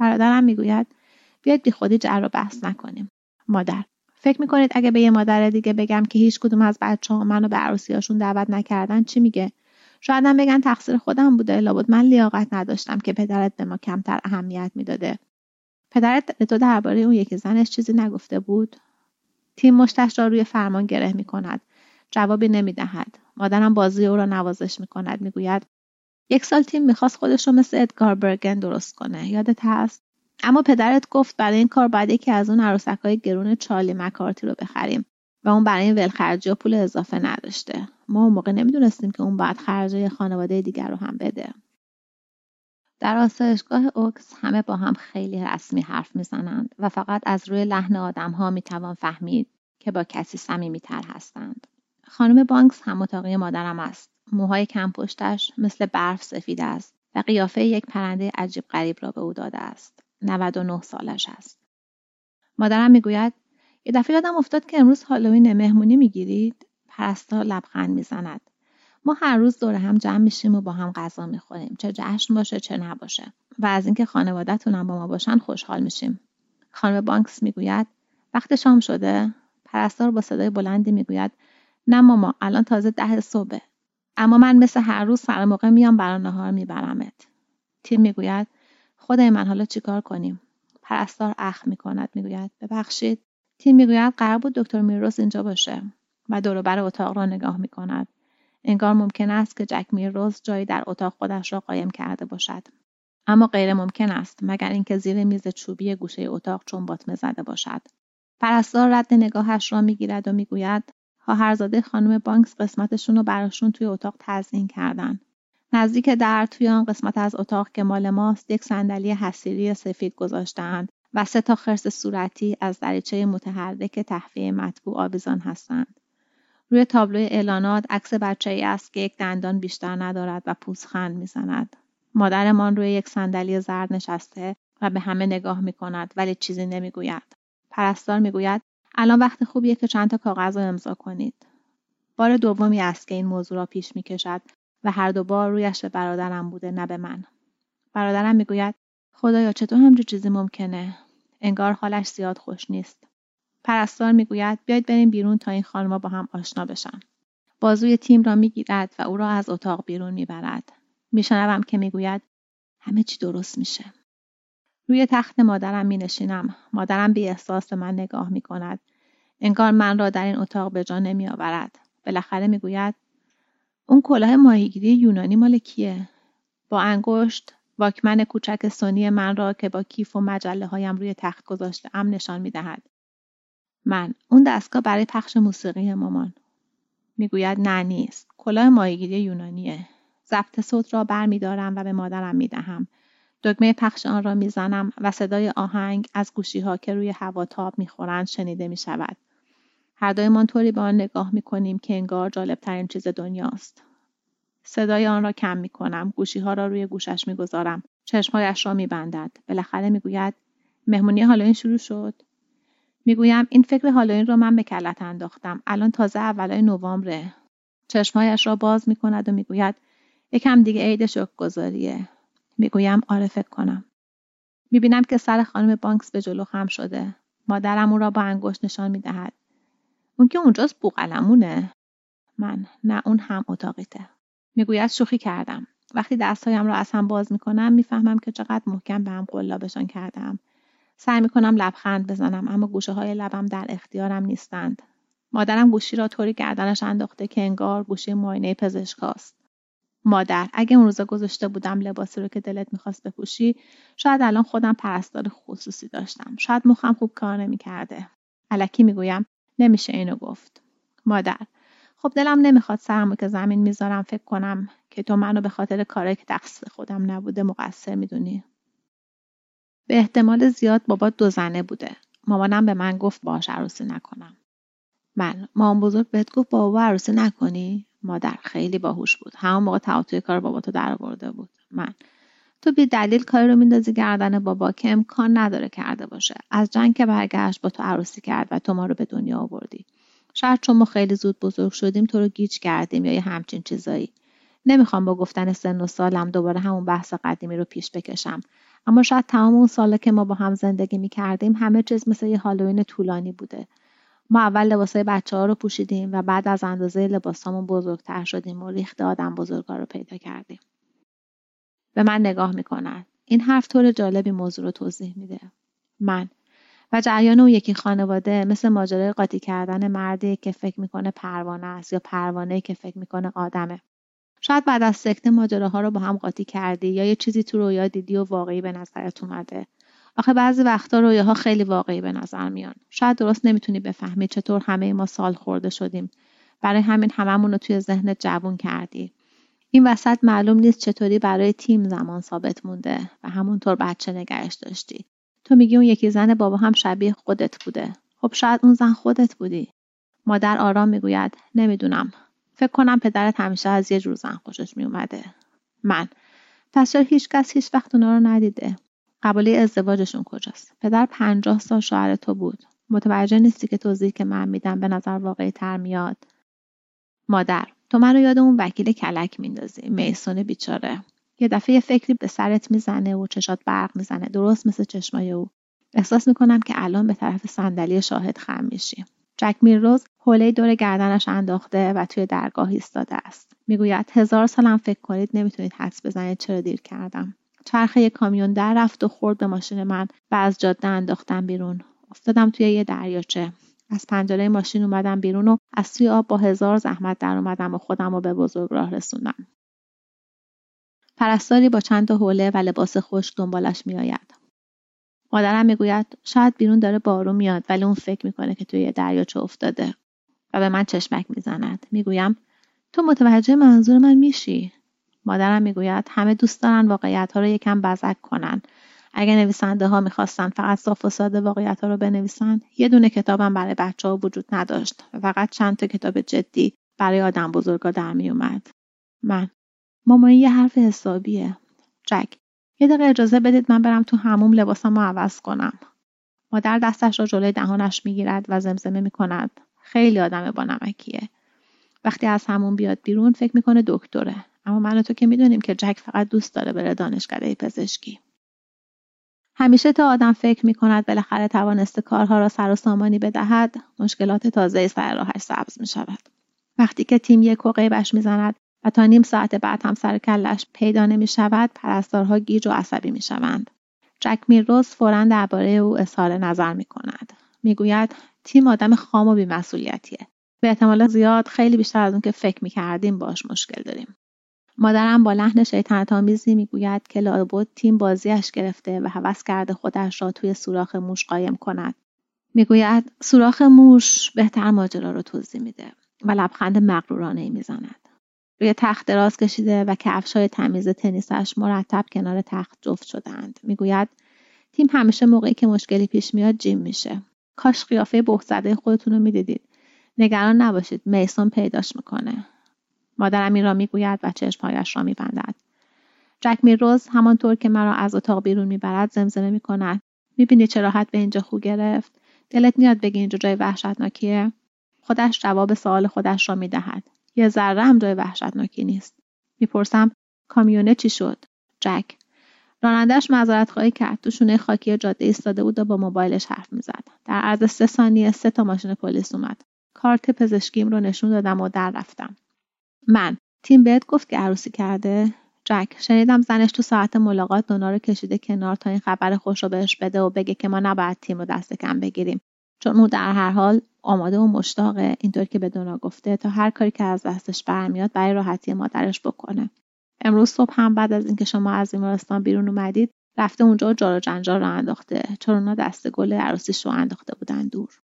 برادرم می‌گوید بیاید بی خودی جر و بحث نکنیم. مادر فکر می‌کنید اگه به یه مادر دیگه بگم که هیچ کدوم از بچه ها منو به عروسیاشون دعوت نکردن چی میگه؟ شاید هم بگن تقصیر خودم بوده لابد من لیاقت نداشتم که پدرت به ما کمتر اهمیت می‌داده. پدرت به تو درباره اون یکی زنش چیزی نگفته بود؟ تیم مشتش را روی فرمان گره می کند. جوابی نمی دهد. مادرم بازی او را نوازش می کند. می گوید یک سال تیم می‌خواست خودش رو مثل ادگار برگن درست کنه. یادت هست؟ اما پدرت گفت برای این کار باید یکی از اون عروسک های گرون چارلی مکارتی رو بخریم و اون برای این ولخرجی و پول اضافه نداشته. ما اون موقع نمی‌دونستیم که اون باید خرجای خانواده دیگر رو هم بده. در آسایشگاه اوکس همه با هم خیلی رسمی حرف می‌زنند و فقط از روی لحن آدمها می‌توان فهمید که با کسی صمیمیتر هستند. خانم بانکس هم اتاقی مادرم است. موهای کم پشتش مثل برف سفید است و قیافه یک پرنده عجیب غریب را به او داده است. 99 سالش است. مادرم می‌گوید یه دفعه یادم افتاد که امروز هالوین مهمونی می‌گیرید پرستار لبخند می‌زند ما هر روز دور هم جمع میشیم و با هم غذا می‌خوریم چه جشن باشه چه نباشه و از اینکه خانوادهتون هم با ما باشن خوشحال میشیم خانم بانکس می‌گوید وقت شام شده پرستار با صدای بلندی می‌گوید نه ماما الان تازه ده صبحه. اما من مثل هر روز سر موقع میام برای نهار میبرمت. تیم می‌گوید خدای من حالا چیکار کنیم؟ پرستار اخ می‌کند می‌گوید ببخشید. تیم می‌گوید قرار بود دکتر میروز اینجا باشه. و دور بر اتاق را نگاه می‌کند. انگار ممکن است که جک میرروز جایی در اتاق خودش را قایم کرده باشد. اما غیر ممکن است مگر اینکه زیر میز چوبی گوشه اتاق چون باطمه زده باشد. پرستار رد نگاهش را می‌گیرد و می‌گوید خواهرزاده خانم بانکس قسمتشون رو براشون توی اتاق تزیین کردن. نزدیک در توی آن قسمت از اتاق که مال ماست یک صندلی حسیری سفید گذاشتهاند و سه تا خرس صورتی از دریچه متحرک تهویه مطبوع آویزان هستند. روی تابلوی اعلانات عکس بچه ای است که یک دندان بیشتر ندارد و پوزخند می‌زند. مادرمان روی یک صندلی زرد نشسته و به همه نگاه می کند ولی چیزی نمی‌گوید. پرستار می‌گوید الان وقت خوبیه که چند تا کاغذ رو امضا کنید. بار دومی است که این موضوع را پیش می کشد و هر دو بار رویش به برادرم بوده نه به من. برادرم می‌گوید خدایا چطور همچین چیزی ممکنه؟ انگار حالش زیاد خوش نیست. پرستار می‌گوید بیاید بریم بیرون تا این خانمها با هم آشنا بشن. بازوی تیم را می‌گیرد و او را از اتاق بیرون می‌برد. میشنوم که می‌گوید همه چی درست میشه. روی تخت مادرم می نشینم. مادرم بی احساس به من نگاه می کند. انگار من را در این اتاق به جا نمی آورد. بالاخره می گوید اون کلاه ماهیگیری یونانی مال کیه؟ با انگشت واکمن کوچک سونی من را که با کیف و مجله هایم روی تخت گذاشته ام نشان می دهد. من اون دستگاه برای پخش موسیقی مامان می‌گوید نه نیست کلاه ماهیگیری یونانیه ضبط صوت را برمیدارم و به مادرم می‌دهم دکمه پخش آن را می‌زنم و صدای آهنگ از گوشی ها که روی هوا تاب می‌خورند شنیده می شود. هر دویمان طوری به آن نگاه می کنیم که انگار جالب ترین چیز دنیاست. صدای آن را کم می کنم. گوشی ها را روی گوشش می گذارم. چشمهایش را می بندد. بالاخره می گوید مهمونی هالوین شروع شد. می‌گویم این فکر هالوین را من به کلت انداختم. الان تازه اولای نوامبره. چشمهایش را باز می کند و می‌گوید یکم دیگه عید شکر گذاریه. می‌گویم آره فکر کنم. می‌بینم که سر خانم بانکس به جلو خم شده. مادرم او را با انگشت نشان می‌دهد. اون که اونجاست بوقلمونه. من نه اون هم اتاقیته. می‌گوید شوخی کردم. وقتی دستهایم را از هم باز می‌کنم می‌فهمم که چقدر محکم به هم قلابشان کردم. سعی می‌کنم لبخند بزنم اما گوشه های لبم در اختیارم نیستند. مادرم گوشی را طوری گردنش انداخته که انگار گوشی معاینه پزشکاست. مادر اگه اون روزا گذاشته بودم لباسی رو که دلت می‌خواست بپوشی شاید الان خودم پرستار خصوصی داشتم. شاید مخم خوب کار نمی‌کرده. علکی می‌گویم نمیشه اینو گفت. مادر خب دلم نمی‌خواد سرمو که زمین می‌ذارم فکر کنم که تو منو به خاطر کاری که دست خودم نبوده مقصر می‌دونی. به احتمال زیاد بابا دو زنه بوده. مامانم به من گفت باش عروسی نکنم. من مام بزرگ بهت گفت بابا عروسی نکنی؟ مادر خیلی باهوش بود. همون موقع تعاطی کار بابا تو در آورده بود. من. تو بی دلیل کاری رو میندازی گردن بابا که امکان نداره کرده باشه. از جنگ که برگشت با تو عروسی کرد و تو ما رو به دنیا آوردی. شاید چون ما خیلی زود بزرگ شدیم تو رو گیج کردیم یا یه همچین چیزایی. نمی‌خوام با گفتن سن و سالم دوباره همون بحث قدیمی رو پیش بکشم. اما شاید تمام اون سالا که ما با هم زندگی می‌کردیم همه چیز مثل یه هالوین طولانی بوده. ما اول لباسای بچه ها رو پوشیدیم و بعد از اندازه لباسامون بزرگتر شدیم و ریخت آدم بزرگا رو پیدا کردیم. به من نگاه می‌کند. این حرف طور جالبی موضوع رو توضیح میده. من و جریان اون یکی خانواده مثل ماجرای قاطی کردن مردی که فکر می‌کنه پروانه است یا پروانه که فکر می‌کنه آدمه. شاید بعد از سکته ماجراها رو با هم قاطی کردی یا یه چیزی تو رویا دیدی و واقعی به نظرت اومده آخه بعضی وقتا رویاها خیلی واقعی به نظر میان. شاید درست نمی‌تونی بفهمی چطور همه ما سال خورده شدیم. برای همین هممون رو توی ذهنت جوون کردی. این وسط معلوم نیست چطوری برای تیم زمان ثابت مونده و همونطور بچه نگهش داشتی. تو میگی اون یکی زن بابا هم شبیه خودت بوده. خب شاید اون زن خودت بودی. مادر آرام می‌گوید نمی‌دونم. فکر کنم پدرت همیشه از یه جور زن خوشش میومده. من. پس چرا هیچکس هیچ وقت اونا رو ندیده؟ قباله ازدواجشون کجاست؟ پدر پنجاه سال شوهر تو بود. متوجه نیستی که توضیح که من میدم به نظر واقعی تر میاد. مادر تو منو یاد اون وکیل کلک میندازی. میسون بیچاره. یه دفعه یه فکری به سرت می‌زنه و چشات برق می‌زنه. درست مثل چشمای او. احساس می‌کنم که الان به طرف صندلی شاهد خم میشی. جک میرروز حوله دور گردنش انداخته و توی درگاه ایستاده است. می‌گوید هزار سالم فکر کنید نمی‌تونید حدس بزنید چرا دیر کردم. چرخه کامیون در رفت و خورد به ماشین من و از جاده انداختم بیرون افتادم توی یه دریاچه از پنجره ماشین اومدم بیرون و از توی آب با هزار زحمت در اومدم و خودم رو به بزرگ راه رسوندم. پرستاری با چند تا حوله و لباس خوش دنبالش میآید. مادرم می‌گوید شاید بیرون داره بارون میاد ولی اون فکر می‌کنه که توی دریاچه افتاده و به من چشمک می‌زند. می‌گویم تو متوجه منظور من میشی مادرم می‌گوید همه دوست دارن واقعیت ها رو یکم بزک کنن. اگه نویسنده ها می‌خواستن فقط صاف و ساده واقعیت ها رو بنویسن یه دونه کتابم برای بچه ها وجود نداشت و فقط چند تا کتاب جدی برای آدم بزرگا در میومد من. ماما این یه حرف حسابیه. جک یه دقیقه اجازه بدید من برم تو هموم لباسم رو عوض کنم. مادر دستش را جلوی دهانش می‌گیرد و زمزمه می‌کند. خیلی آدم با نمکیه. وقتی از همون بیاد بیرون فکر می‌کنه دکتره. اما من و تو که می‌دونیم که جک فقط دوست داره بره دانشکده پزشکی همیشه تا آدم فکر می کند بالاخره توانسته کارها را سر و سامانی بدهد مشکلات تازه سر راهش سبز می شود. وقتی که تیم یک و قیبش می زند و تا نیم ساعت بعد هم سر کلش پیدا نمی شود پرستارها گیج و عصبی می شوند. جک میروز فورا درباره او اظهار نظر می کند. می‌گوید تیم آدم خام و بیمسئولیتیه. به احتمال زیاد خیلی بیشتر از اون که فکر می کردیم باش مشکل داریم. مادرم با لحن شیطنتآمیزی می‌گوید که لابد تیم بازیش گرفته و هوس کرده خودش را توی سوراخ موش قایم کند. می‌گوید سوراخ موش بهتر ماجرا را توضیح میده و لبخند مغرورانه ای می‌زند. روی تخت دراز کشیده و های تمیز تنیسش مرتب کنار تخت جفت شدند می‌گوید تیم همیشه موقعی که مشکلی پیش میاد جیم میشه. کاش قیافه بهزده خودتون رو می‌دیدید. نگران نباشید میسون پیداش می‌کنه. مادرم این را می‌گوید و چشمهایش را میبندد. جک میروز همانطور که مرا از اتاق بیرون می‌برد زمزمه می‌کند. می‌بینی چه راحت به اینجا خو گرفت. دلت میاد بگی اینجا جای وحشتناکیه؟ خودش جواب سوال خودش را می‌دهد. یه ذره هم جای وحشتناکی نیست. می‌پرسم کامیونه چی شد؟ جک رانندهش معذرت خواهی کرد. تو شونه خاکی جاده ایستاده بود و با موبایلش حرف می‌زد. در عرض سه ثانیه سه تا ماشین پلیس اومد. کارت پزشکیم رو نشون دادم و در رفتم. من. تیم بهت گفت که عروسی کرده. جک شنیدم زنش تو ساعت ملاقات دونا رو کشیده کنار تا این خبر خوش رو بهش بده و بگه که ما نباید تیم رو دست کم بگیریم. چون او در هر حال آماده و مشتاقه. اینطور که به دونا گفته تا هر کاری که از دستش برمیاد برای راحتی مادرش بکنه. امروز صبح هم بعد از اینکه شما از بیمارستان بیرون اومدید رفته اونجا و جار و جنجال رو انداخته. چون اونا دست گل عروسیش رو انداخته بودن دور.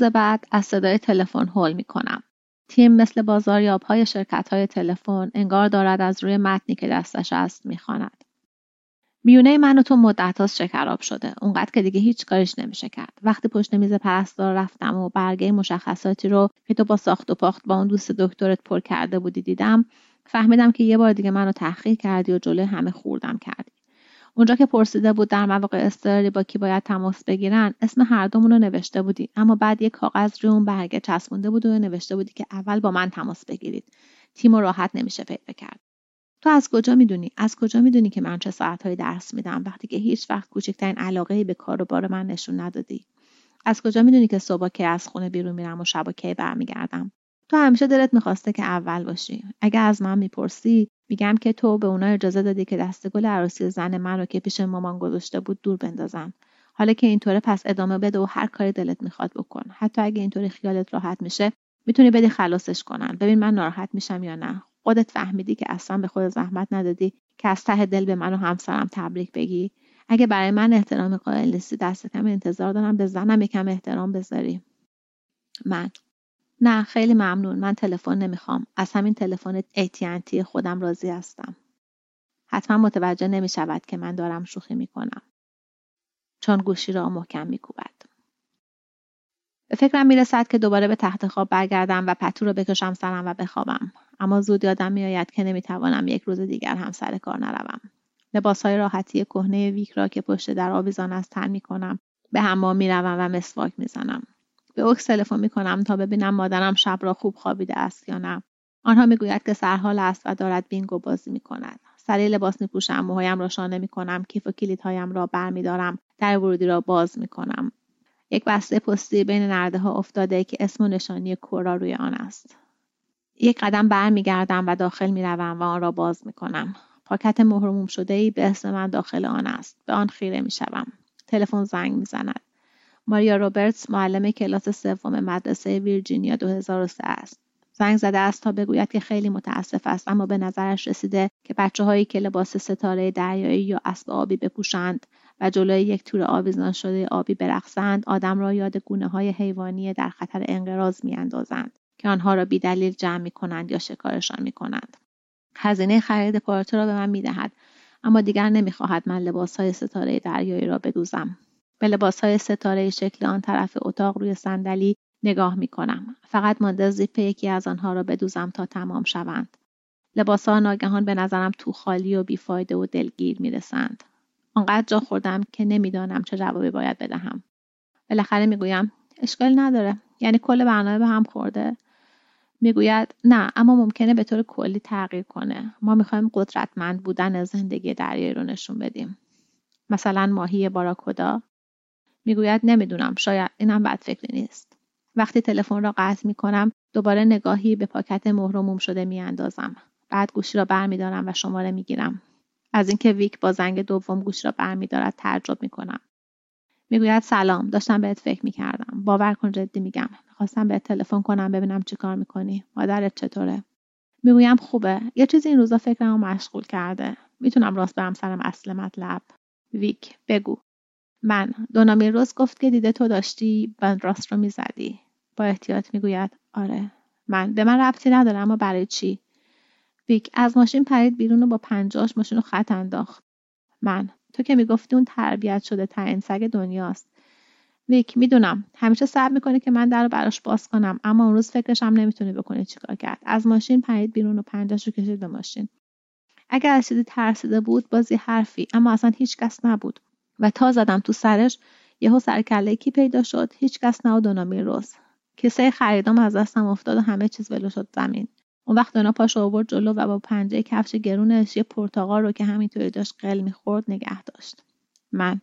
روز بعد از صدای تلفن هول می کنم. تیم مثل بازاریاب های شرکت های تلفن انگار دارد از روی متنی که دستش است می‌خواند. میونه من و تو مدت هاست شکراب شده. اونقدر که دیگه هیچ کارش نمیشه کرد. وقتی پشت میز پرستار رفتم و برگه مشخصاتی رو که تو با ساخت و پاخت با اون دوست دکترت پر کرده بودی دیدم فهمیدم که یه بار دیگه منو تحقیر کردی و جلوی همه خوردم کردی. اونجا که پرسیده بود در مواقع اضطراری با کی باید تماس بگیرن اسم هر دومون رو نوشته بودی. اما بعد یک کاغذ روی اون برگه چسبونده بود و نوشته بودی که اول با من تماس بگیرید. تیم راحت نمیشه پیدا کرد. تو از کجا می‌دونی؟ از کجا می‌دونی که من چه ساعتهایی درس میدم؟ وقتی که هیچ وقت کوچکترین علاقه به کار و بار من نشون ندادی. از کجا می‌دونی که صبح کی از خونه بیرون میرم و شب کی برمیگردم؟ تو همیشه دلت می‌خواسته که اول باشی. اگه از من می‌پرسی میگم که تو به اونا اجازه دادی که دستگل عروسی زن من رو که پیش مامان گذاشته بود دور بندازن. حالا که اینطوره پس ادامه بده و هر کاری دلت می‌خواد بکن. حتی اگه اینطوری خیالت راحت میشه می‌تونی بدی خلاصش کنن. ببین من ناراحت میشم یا نه. خودت فهمیدی که اصلا به خود زحمت ندادی که از ته دل به من و همسرم تبریک بگی. اگه برای من احترام قائل نیستی دست کم انتظار دارم. به زنم یکم احترام بذاری. من. نه خیلی ممنون. من تلفن نمی‌خوام. از همین تلفن AT&T خودم راضی هستم. حتما متوجه نمی شود که من دارم شوخی می کنم چون گوشی را محکم می کوبد. فکرم می‌رسد که دوباره به تخت خواب برگردم و پتو رو بکشم سرم و بخوابم. اما زود یادم میآید که نمی‌توانم یک روز دیگر هم سر کار نروم. لباسهای راحتی کهنه ویک را که پشت در آویزان است تن می‌کنم به حمام می‌روم و مسواک می‌زنم. به اوکس تلفن می‌کنم تا ببینم مادرم شب را خوب خوابیده است یا نه. آنها می‌گوید که سرحال است و دارد بینگو بازی می‌کند. سریع لباس میپوشم موهایم را شانه می‌کنم کیف و کلیدهایم را برمیدارم در ورودی را باز می‌کنم. یک بسته پستی بین نرده ها افتاده که اسم و نشانی کورا روی آن است. یک قدم برمیگردم و داخل می‌روم و آن را باز می‌کنم. پاکت مهرموم شده ای به اسم من داخل آن است. به آن خیره می‌شوم. تلفن زنگ می‌زند. ماریا روبرتس معلم کلاس سوم مدرسه ویرجینیا 2003 است زنگ زده است تا بگوید که خیلی متاسف است اما به نظرش رسیده که بچه هایی که لباس ستاره دریایی یا اسب آبی بپوشند و جلوی یک تور آویزان شده آبی برقصند آدم را یاد گونه های حیوانی در خطر انقراض میاندازند که آنها را بیدلیل جمع می کنند یا شکارشان می کنند. هزینه خرید پارچه را به من می دهد اما دیگر نمی‌خواهد من لباس های ستاره دریایی را بدوزم. به لباس های ستاره شکل آن طرف اتاق روی صندلی نگاه می کنم. فقط مانده زیپ یکی از آنها را بدوزم تا تمام شوند. لباس ها ناگهان به نظرم تو خالی و بیفایده و دلگیر می رسند. آنقدر جا خوردم که نمی‌دانم چه جوابی باید بدهم. بالاخره می‌گویم اشکال نداره یعنی کل برنامه به هم خورده می‌گوید نه اما ممکنه به طور کلی تغییر کنه ما می‌خوایم قدرتمند بودن زندگی دریایی رو نشون بدیم مثلا ماهی باراکودا می‌گوید نمی‌دونم شاید اینم بد فکری نیست. وقتی تلفن را قطع می‌کنم دوباره نگاهی به پاکت مهر شده میاندازم. بعد گوشی را برمیدارم و شماره می‌گیرم. از اینکه ویک با زنگ دوم گوش را برمیدارد تعجب می‌کنم. می‌گوید سلام داشتم بهت فکر می‌کردم. باور کن جدی میگم. می‌خواستم بهت تلفن کنم ببینم چی کار می‌کنی. مادرت چطوره؟ می‌گویم خوبه. یه چیزی این روزا فکرمو مشغول کرده. می‌تونم راست برم سرم اصل مطلب. ویک بگو. من. دونامی روز گفت که دیده تو داشتی و راست رو می‌زدی. با احتیاط می‌گوید آره. من. به من ربطی نداره اما برای چی؟ ویک از ماشین پرید بیرون و با پنجاش ماشین رو خط انداخت. من. تو که می‌گفتی اون تربیت شده ترین سگ دنیاست. ویک می‌دونم. همیشه صبر می‌کنه که من در رو براش باز کنم اما اون روز فکرش هم نمی‌تونه بکنه چیکار کرد. از ماشین پرید بیرون و پنجاش رو کشید به ماشین. اگر از چیزی ترسیده بود بازی حرفی اما اصلا هیچ کس نبود. و تا زدم تو سرش یهو سرکله کی پیدا شد هیچ کس نه و دونامی روز. کیسه خریدام از دستم افتاد و همه چیز ولو شد زمین. اون وقت دونا پاش آورد جلو و با پنجه کفش گرونش یه پرتقال رو که همینطوری داشت قل می‌خورد نگه داشت. من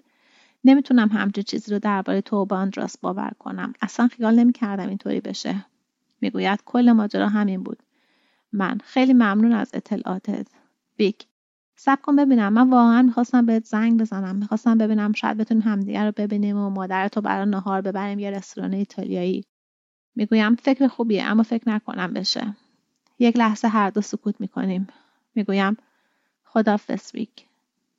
نمی‌تونم همچین چیزی رو درباره تو و باندراس باور کنم. اصلا خیال نمی‌کردم اینطوری بشه. می‌گوید کل ماجرا همین بود. من خیلی ممنون از اطلاعاتت. بیک. سب کن ببینم. من واقعا می‌خواستم بهت زنگ بزنم. می‌خواستم ببینم شاید بتونیم همدیگه رو ببینیم و مادرتو برای نهار ببریم یه رستوران ایتالیایی. می‌گویم فکر خوبیه اما فکر نکنم بشه. یک لحظه هر دو سکوت می‌کنیم. می‌گویم خدا فسویک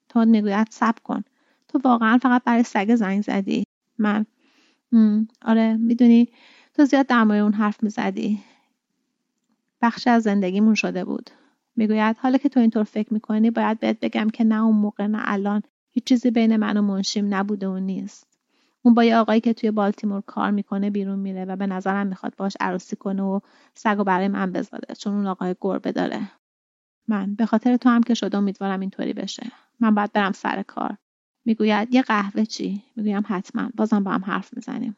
تو می‌گوید سب کن. تو واقعا فقط برای سگ زنگ زدی. من آره می‌دونی تو زیاد در اون حرف می‌زدی. بخشی از زندگیمون شده بود. می‌گوید حالا که تو اینطور فکر می‌کنی باید بهت بگم که نه اون موقع نه الان. هیچ چیزی بین من و منشیم نبوده و نیست. اون با یه آقایی که توی بالتیمور کار می‌کنه بیرون میره و به نظرم می‌خواد باش عروسی کنه و سگ برای من بذاره چون اون آقای گربه داره. من به خاطر تو هم که شده امیدوارم اینطوری بشه. من باید برم سر کار. می‌گوید یه قهوه چی؟ می‌گویم حتما. بازم با هم حرف می‌زنیم.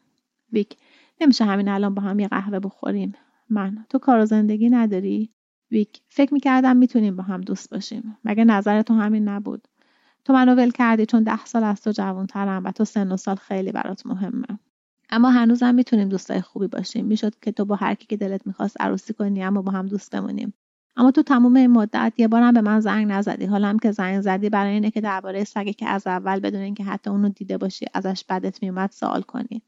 ویک نمیشه همین الان با هم یه قهوه بخوریم. من تو کار و زندگی نداری؟ ویک فکر می‌کردم می‌تونیم با هم دوست باشیم. مگه نظر تو همین نبود؟ تو منو ول کردی چون ده سال از تو جوانترم و تو سن و سال خیلی برات مهمه. اما هنوزم می‌تونیم دوستای خوبی باشیم. می‌شد که تو با هر کی که دلت می‌خواست عروسی کنی اما با هم دوست بمونیم. اما تو تموم این مدت یه بارم به من زنگ نزدی. حالا هم که زنگ زدی برای اینه که درباره سگی که از اول بدون اینکه حتی اونو دیده باشی ازش بدت میومد سوال کنی.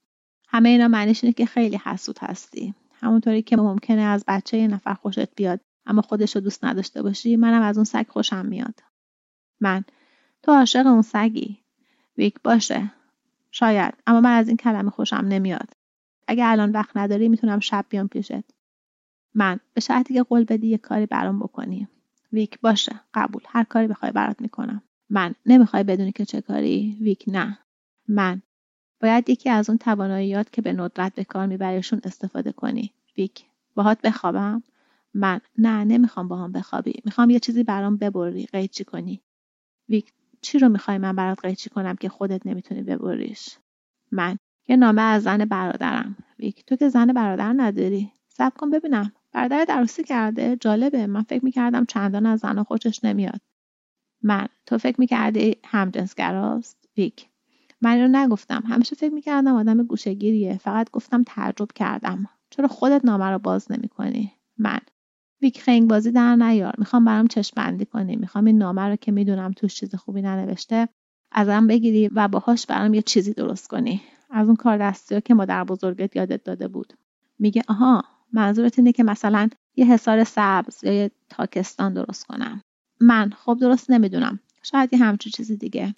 همه اینا معنیش اینه که خیلی حسود هستی. همونطوری که ممکنه از بچه یه نفر خوشت بیاد اما خودش رو دوست نداشته باشی منم از اون سگ خوشم میاد. من. تو عاشق اون سگی. ویک باشه. شاید. اما من از این کلمه خوشم نمیاد. اگه الان وقت نداری می‌تونم شب بیام پیشت. من. به شرطی که قول بدی یه کاری برام بکنی. ویک باشه. قبول. هر کاری بخوای برات می‌کنم. من. نمی‌خوای بدونی که چه کاری. ویک نه. من. باید یکی از اون تواناییات که به ندرت به کار میبریشون استفاده کنی. ویک. باهات بخوابم. من. نه نمی‌خوام با هم بخوابی. می‌خوام یه چیزی برام ببری. قیچی کنی. ویک چی رو می‌خوای من برات قیچی کنم که خودت نمی‌تونی ببریش؟ من. یه نامه از زن برادرم. ویک تو که زن برادر نداری. سب کن ببینم. برادر عروسی کرده؟ جالبه. من فکر می‌کردم چندان از زنها خوشش نمیاد. من. تو فکر می‌کردی همجنسگراست ویک. من رو نگفتم. همیشه فکر می‌کردم آدم گوشگیریه فقط گفتم تعجب کردم. چرا خودت نامه رو باز نمی‌کنی؟ من. ویک خنگ بازی در نیار. می‌خوام برام چشم بندی کنی. می‌خوام این نامه رو که می‌دونم توش چیز خوبی ننوشته ازم بگیری و باهاش برام یه چیزی درست کنی. از اون کار دستی که مادر بزرگت یادت داده بود. میگه آها منظورت اینه که مثلا یه حصار سبز یا یه تاکستان درست کنم. من خب درست نمی‌دونم. شاید یه همچین چیزی دیگه.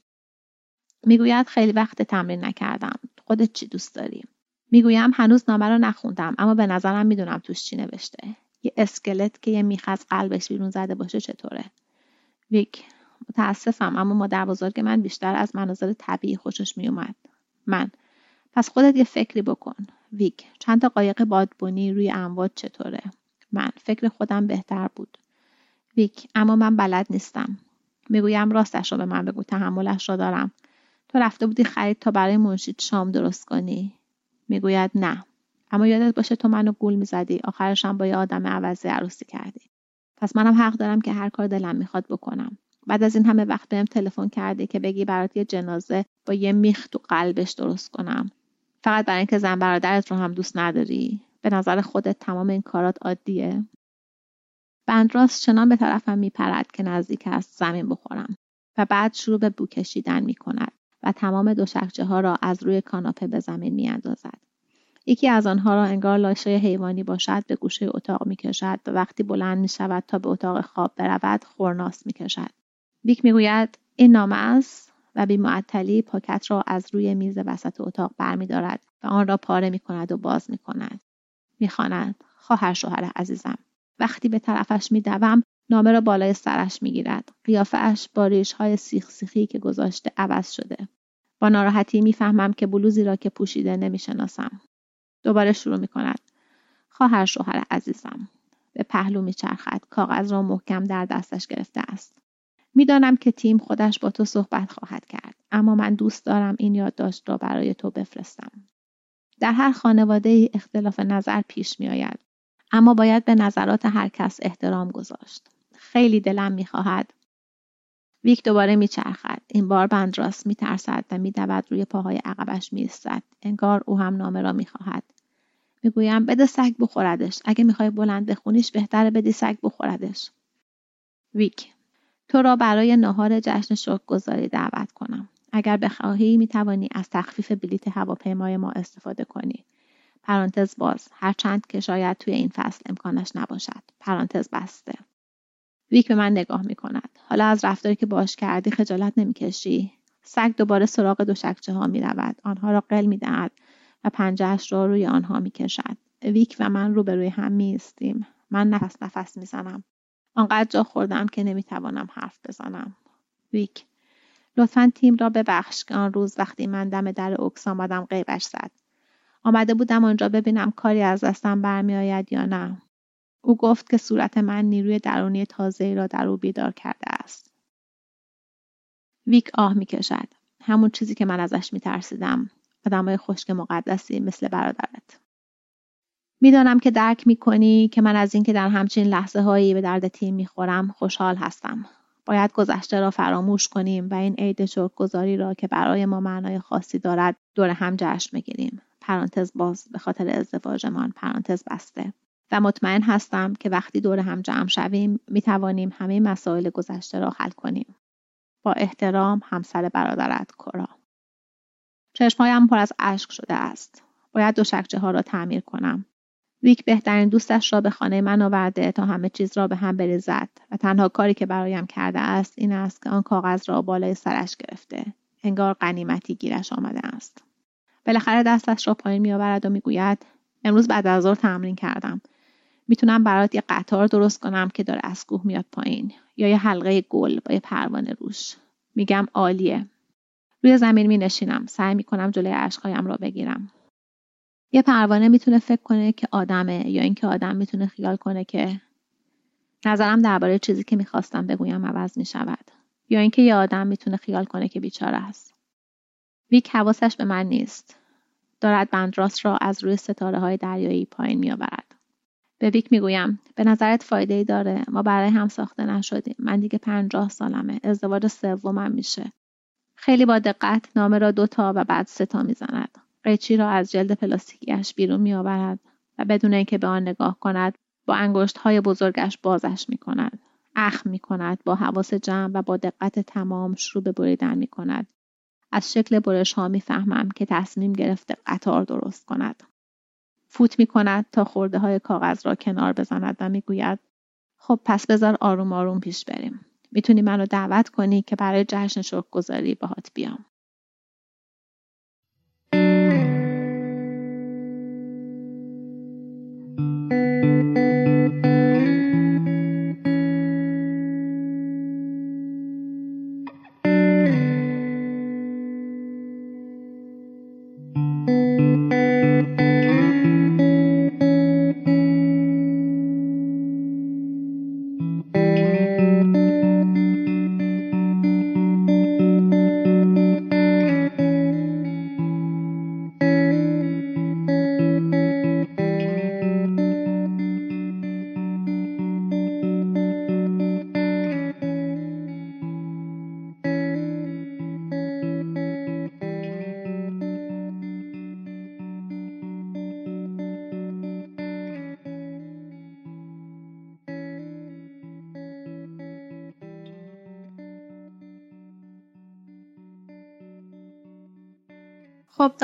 می‌گوید خیلی وقت تمرین نکردم. خودت چی دوست داری؟ می‌گویم هنوز نامه رو نخوندم اما به نظرم می‌دونم توش چی نوشته. یه اسکلت که یه میخ از قلبش بیرون زده باشه چطوره؟ ویک متاسفم اما مادر بزرگ من بیشتر از مناظر طبیعی خوشش میومد من. پس خودت یه فکری بکن. ویک چند تا قایق بادبونی روی امواج چطوره؟ من. فکر خودم بهتر بود. ویک اما من بلد نیستم. می‌گویم راستش رو به من بگو تحملش را دارم. تو رفته بودی خرید تا برای منشید شام درست کنی. می‌گوید نه. اما یادت باشه تو منو گول می‌زدی. آخرشم با یه آدم عوضی عروسی کردی. پس منم حق دارم که هر کار دلم می‌خواد بکنم. بعد از این همه وقت بهم تلفن کردی که بگی برات یه جنازه با یه میخ تو قلبش درست کنم. فقط برای اینکه زن برادرت رو هم دوست نداری. به نظر خودت تمام این کارات عادیه. بندراس چنان به طرفم میپرد که نزدیک است زمین بخورم و بعد شروع به بو کشیدن می کند و تمام دوشکچه ها را از روی کاناپه به زمین می اندازد. یکی از آنها را انگار لاشه حیوانی باشد به گوشه اتاق می کشد و وقتی بلند می شود تا به اتاق خواب برود خورناس می کشد. بیک می گوید این نامه است و بی معطلی پاکت را از روی میز وسط اتاق برمیدارد و آن را پاره می کند و باز می کند. می خواند خواهر شوهر عزیزم وقتی به طرفش می دوم نامه را بالای سرش می گیرد. قیافش با ریش های سیخ سیخی که گذاشته عوض شده. با ناراحتی می‌فهمم که بلوزی را که پوشیده نمی‌شناسم. دوباره شروع می کند. خواهر شوهر عزیزم. به پهلو میچرخد. کاغذ را محکم در دستش گرفته است. می‌دانم که تیم خودش با تو صحبت خواهد کرد. اما من دوست دارم این یادداشت را برای تو بفرستم. در هر خانواده اختلاف نظر پیش می آید. اما باید به نظرات هر کس احترام گذاشت. خیلی دلم می‌خواهد ویک دوباره میچرخد این بار بندراس میترسد و میدود روی پاهای عقبش میایستد انگار او هم نامه را می‌خواهد می‌گویم بده سگ بخوردش. اگه می‌خوای بلند بخونیش بهتره بدی سگ بخوردش. ویک. تو را برای ناهار جشن گذاری دعوت کنم. اگر بخواهی می‌توانی از تخفیف بلیت هواپیمای ما استفاده کنی. پرانتز باز. هرچند که شاید توی این فصل امکانش نباشد. پرانتز بسته. ویک به من نگاه می کند. حالا از رفتاری که باش کردی خجالت نمی‌کشی. سگ دوباره سراغ دوشکچه ها می رود. آنها را قل می دهد و پنجهش را روی آنها می کشد. ویک و من روبروی هم می ایستیم. من نفس نفس می زنم. آنقدر جا خوردم که نمی توانم حرف بزنم. ویک لطفا تیم را ببخش که آن روز وقتی من دم در اکس آمدم غیبش زد. آمده بودم آنجا ببینم کاری از دستم برمیآید یا نه. او گفت که صورت من نیروی درونی تازه‌ای را در او بیدار کرده است. ویک آه می‌کشد. همون چیزی که من ازش میترسیدم. آدمای خشک مقدسی مثل برادرت. می‌دانم که درک می‌کنی که من از اینکه در همچین لحظه هایی به درد تیم می‌خورم خوشحال هستم. باید گذشته را فراموش کنیم و این عید گذاری را که برای ما معنای خاصی دارد دور هم جشن بگیریم. پرانتز باز به خاطر ازدواجمان پرانتز بسته. و مطمئن هستم که وقتی دور هم جمع شویم می توانیم همه مسائل گذشته را حل کنیم. با احترام همسر برادرت کرا. چشمهایم پر از اشک شده است. باید دو شکچه ها را تعمیر کنم. ویک بهترین دوستش را به خانه من آورده تا همه چیز را به هم بریزد و تنها کاری که برایم کرده است این است که آن کاغذ را بالای سرش گرفته. انگار قنیمتی گیرش آمده است. بالاخره دستش را پایین میآورد و می‌گوید امروز بعد از ظهر تمرین کردم می‌تونم برات یه قطار درست کنم که داره از کوه میاد پایین یا یه حلقه گل با یه پروانه روش میگم عالیه روی زمین می نشینم. سعی می کنم جلوی اشکهایم را بگیرم. یه پروانه می‌تونه فکر کنه که آدمه یا اینکه آدم می‌تونه خیال کنه که نظرم درباره چیزی که می‌خواستم بگویم عوض می شود. یا اینکه یه آدم می‌تونه خیال کنه که بیچاره است. ویک حواسش به من نیست. دارد بندراست را از روی ستاره های دریایی پایین میآورد. به ویک می‌گویم به نظرت فایده ای داره ما برای هم ساخته نشدیم من دیگه پنجاه سالمه ازدواج سومم میشه خیلی با دقت نامه را دو تا و بعد سه تا می‌زند قیچی را از جلد پلاستیکیش بیرون میآورد و بدون اینکه به آن نگاه کند با انگشت های بزرگش بازش می کند. اخ می کند با حواس جمع و با دقت تمام شروع به بریدن می کند. از شکل برش ها می فهمم که تصمیم گرفته قطار درست کند. فوت می کند تا خورده های کاغذ را کنار بزند و می گوید خب پس بذار آروم آروم پیش بریم. می‌تونی منو دعوت کنی که برای جشن شکر گذاری باهات بیام.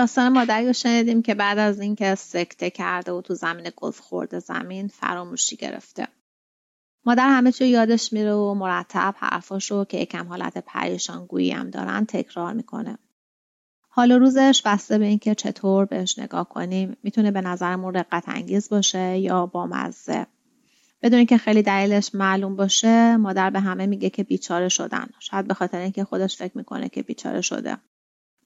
داستان مادری رو شنیدیم که بعد از اینکه سکته کرده و تو زمین گلف خورده زمین فراموشی گرفته. مادر همه چی یادش میره و مرتب حرفاشو که یکم حالت پریشان گویی هم دارن تکرار می‌کنه. حال و روزش بسته به اینکه چطور بهش نگاه کنیم. می‌تونه به نظرمون رقت انگیز باشه یا با مزه بدون اینکه خیلی دلیلش معلوم باشه مادر به همه میگه که بیچاره شدن. شاید به خاطر اینکه خودش فکر می‌کنه که بیچاره شده.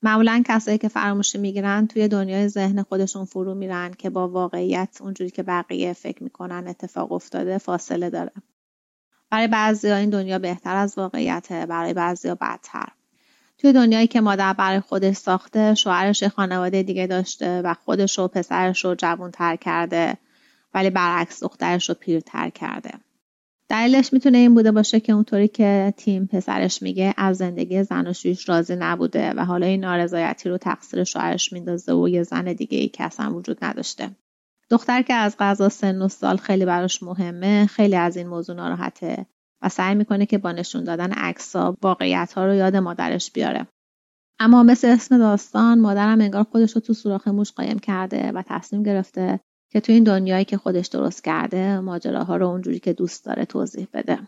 معمولا کسایی که فراموشی می‌گیرن توی دنیای ذهن خودشون فرو میرن که با واقعیت اونجوری که بقیه فکر می‌کنن اتفاق افتاده فاصله داره. برای بعضی این دنیا بهتر از واقعیته برای بعضی بدتر. توی دنیایی که مادر برای خودش ساخته شوهرش خانواده دیگه داشته و خودش و پسرش رو جوانتر کرده ولی برعکس دخترش رو پیرتر کرده. دلیلش می‌تونه این بوده باشه که اونطوری که تیم پسرش میگه از زندگی زن و شویش راضی نبوده و حالا این نارضایتی رو تقصیر شوهرش میندازه و یه زن دیگه ای که اصلا وجود نداشته. دختر که از غذا سن و سال خیلی براش مهمه خیلی از این موضوع ناراحته و سعی می‌کنه که با نشون دادن عکسا واقعیت ها رو یاد مادرش بیاره. اما مثل اسم داستان مادرم انگار خودش رو تو سوراخ موش قایم کرده و تصمیم گرفته که تو این دنیایی که خودش درست کرده ماجراها رو اونجوری که دوست داره توضیح بده.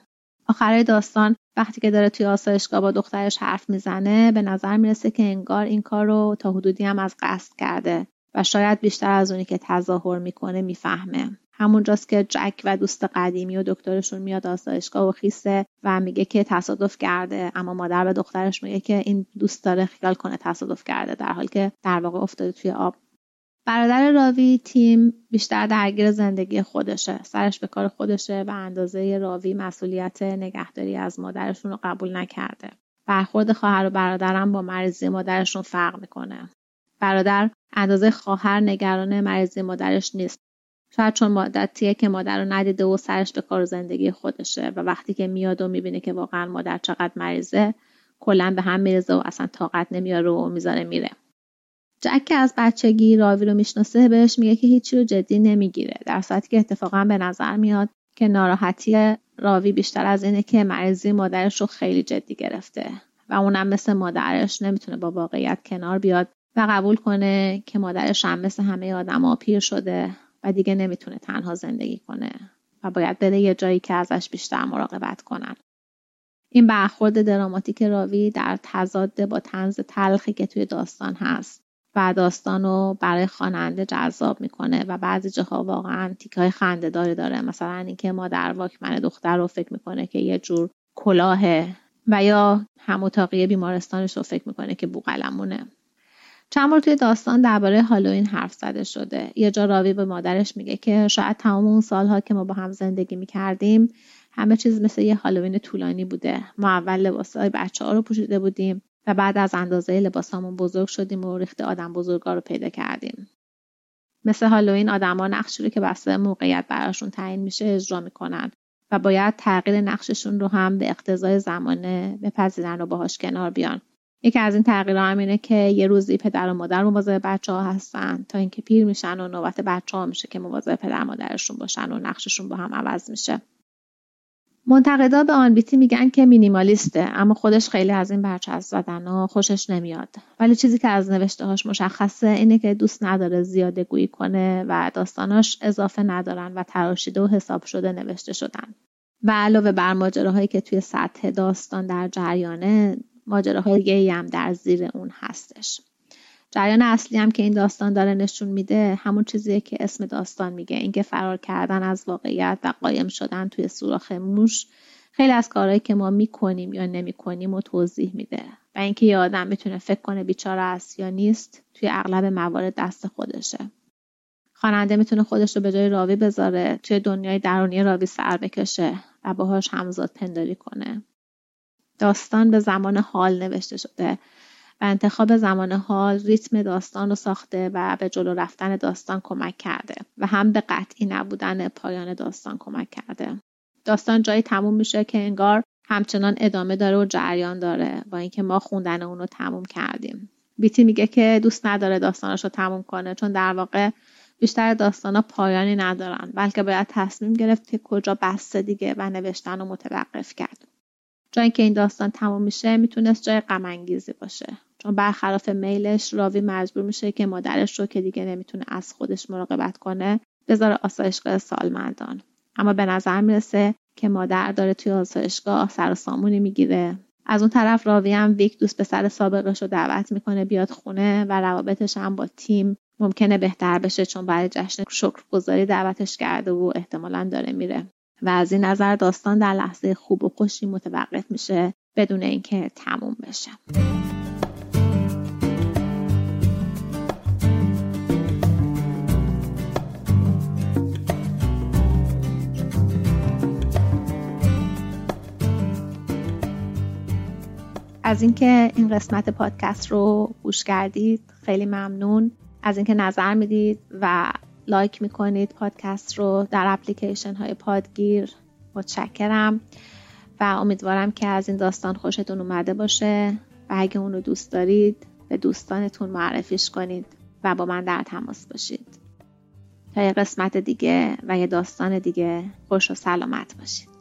آخرای داستان وقتی که داره توی آسایشگاه با دخترش حرف می‌زنه به نظر می‌رسه که انگار این کار رو تا حدودی هم از قصد کرده و شاید بیشتر از اونی که تظاهر می‌کنه می‌فهمه. همونجاست که جک و دوست قدیمی و دکترشون میاد آسایشگاه و خیسه و میگه که تصادف کرده اما مادر به دخترش میگه که این دوست داره خیال کنه تصادف کرده در حالی که در واقع افتاده توی آب. برادر راوی تیم بیشتر درگیر زندگی خودشه سرش به کار خودشه و اندازه راوی مسئولیت نگهداری از مادرشون رو قبول نکرده. برخورد خواهر و برادرم با مریضی مادرشون فرق می‌کنه. برادر اندازه خواهر نگران مریضی مادرش نیست. شاید چون مدتیه که مادر رو ندیده و سرش به کار زندگی خودشه و وقتی که میاد و می‌بینه که واقعا مادر چقدر مریضه کلا به هم میرزه و اصلا طاقت نمیاره و می‌ذاره میره. جک که از بچگی راوی رو می‌شناسه بهش میگه که هیچی رو جدی نمی‌گیره. در صورتی که اتفاقا به نظر میاد که ناراحتی راوی بیشتر از اینه که مریضی مادرش رو خیلی جدی گرفته و اونم مثل مادرش نمی‌تونه با واقعیت کنار بیاد و قبول کنه که مادرش هم مثل همه آدما پیر شده و دیگه نمی‌تونه تنها زندگی کنه و باید بره یه جایی که ازش بیشتر مراقبت کنن. این برخورد دراماتیک راوی در تضاد با تنز تلخی که توی داستان هست. و داستان رو برای خواننده جذاب می‌کنه و بعضی جاها واقعا تیکای خنده داری داره. مثلا اینکه مادر واکمن دختر رو فکر می‌کنه که یه جور کلاه و یا هم اتاقی بیمارستانش رو فکر می‌کنه که بوقلمونه. چند بار توی داستان درباره هالوین حرف زده شده. یه جا راوی به مادرش میگه که شاید تمام اون سالها که ما با هم زندگی می‌کردیم همه چیز مثل یه هالوین طولانی بوده. ما اول لباسهای بچه ها رو پوشیده بودیم. و بعد از اندازه لباسامون بزرگ شدیم و ریخت آدم بزرگا رو پیدا کردیم. مثل هالوین آدما نقشی رو که بسته موقعیت براشون تعیین میشه اجرا می‌کنن و باید تغییر نقششون رو هم به اقتضای زمانه بپذیرن و باهاش کنار بیان. یکی از این تغییرها هم اینه که یه روزی پدر و مادر مواظب بچه ها هستن تا اینکه پیر میشن و نوبت بچه ها میشه که مواظب پدر مادرشون باشن و نقششون با هم عوض میشه. منتقدا به آن بیتی میگن که مینیمالیسته اما خودش خیلی از این برچسب زدن و خوشش نمیاد. ولی چیزی که از نوشته هاش مشخصه اینه که دوست نداره زیاده گویی کنه و داستاناش اضافه ندارن و تراشیده و حساب شده نوشته شدن. و علاوه بر ماجراهایی که توی سطح داستان در جریانه ماجراهای دیگه هم در زیر اون هستش. جریان اصلی هم که این داستان داره نشون میده همون چیزیه که اسم داستان میگه. اینکه فرار کردن از واقعیت و قایم شدن توی سوراخ موش خیلی از کارهایی که ما می‌کنیم یا نمی‌کنیم و توضیح میده. و اینکه یه آدم می‌تونه فکر کنه بیچاره است یا نیست توی اغلب موارد دست خودشه. خواننده می‌تونه خودش رو به جای راوی بذاره توی دنیای درونی راوی سر بکشه و باهاش همزاد پنداری کنه. داستان به زمان حال نوشته شده. و انتخاب زمان حال ریتم داستان رو ساخته و به جلو رفتن داستان کمک کرده و هم به قطعی نبودن پایان داستان کمک کرده. داستان جایی تموم میشه که انگار همچنان ادامه داره و جریان داره با اینکه ما خوندن اون رو تموم کردیم. بیتی میگه که دوست نداره داستانش رو تموم کنه چون در واقع بیشتر داستان ها پایانی ندارن بلکه باید تصمیم گرفت که کجا بسته دیگه و نوشتن رو متوقف کرد. جایی که این داستان تموم میشه می‌تونست جای غم باشه. برخلاف میلش راوی مجبور میشه که مادرش رو که دیگه نمی‌تونه از خودش مراقبت کنه بذاره آسایشگاه سالمندان. اما به نظر می‌رسه که مادر داره توی آسایشگاه سر سامونی می‌گیره. از اون طرف راوی هم ویک دوست پسر سابقش رو دعوت می‌کنه بیاد خونه و روابطش هم با تیم ممکنه بهتر بشه چون برای جشن شکرگزاری دعوتش کرده و احتمالا داره میره. و از این نظر داستان در لحظه خوب و خوشی متوقف میشه بدون اینکه تموم بشه. از اینکه این قسمت پادکست رو گوش کردید خیلی ممنون. از اینکه نظر می‌دید و لایک می‌کنید پادکست رو در اپلیکیشن های پادگیر متشکرم. و امیدوارم که از این داستان خوشتون اومده باشه. و اگه اون رو دوست دارید به دوستانتون معرفیش کنید و با من در تماس باشید. تا یه قسمت دیگه و یه داستان دیگه خوش و سلامت باشید.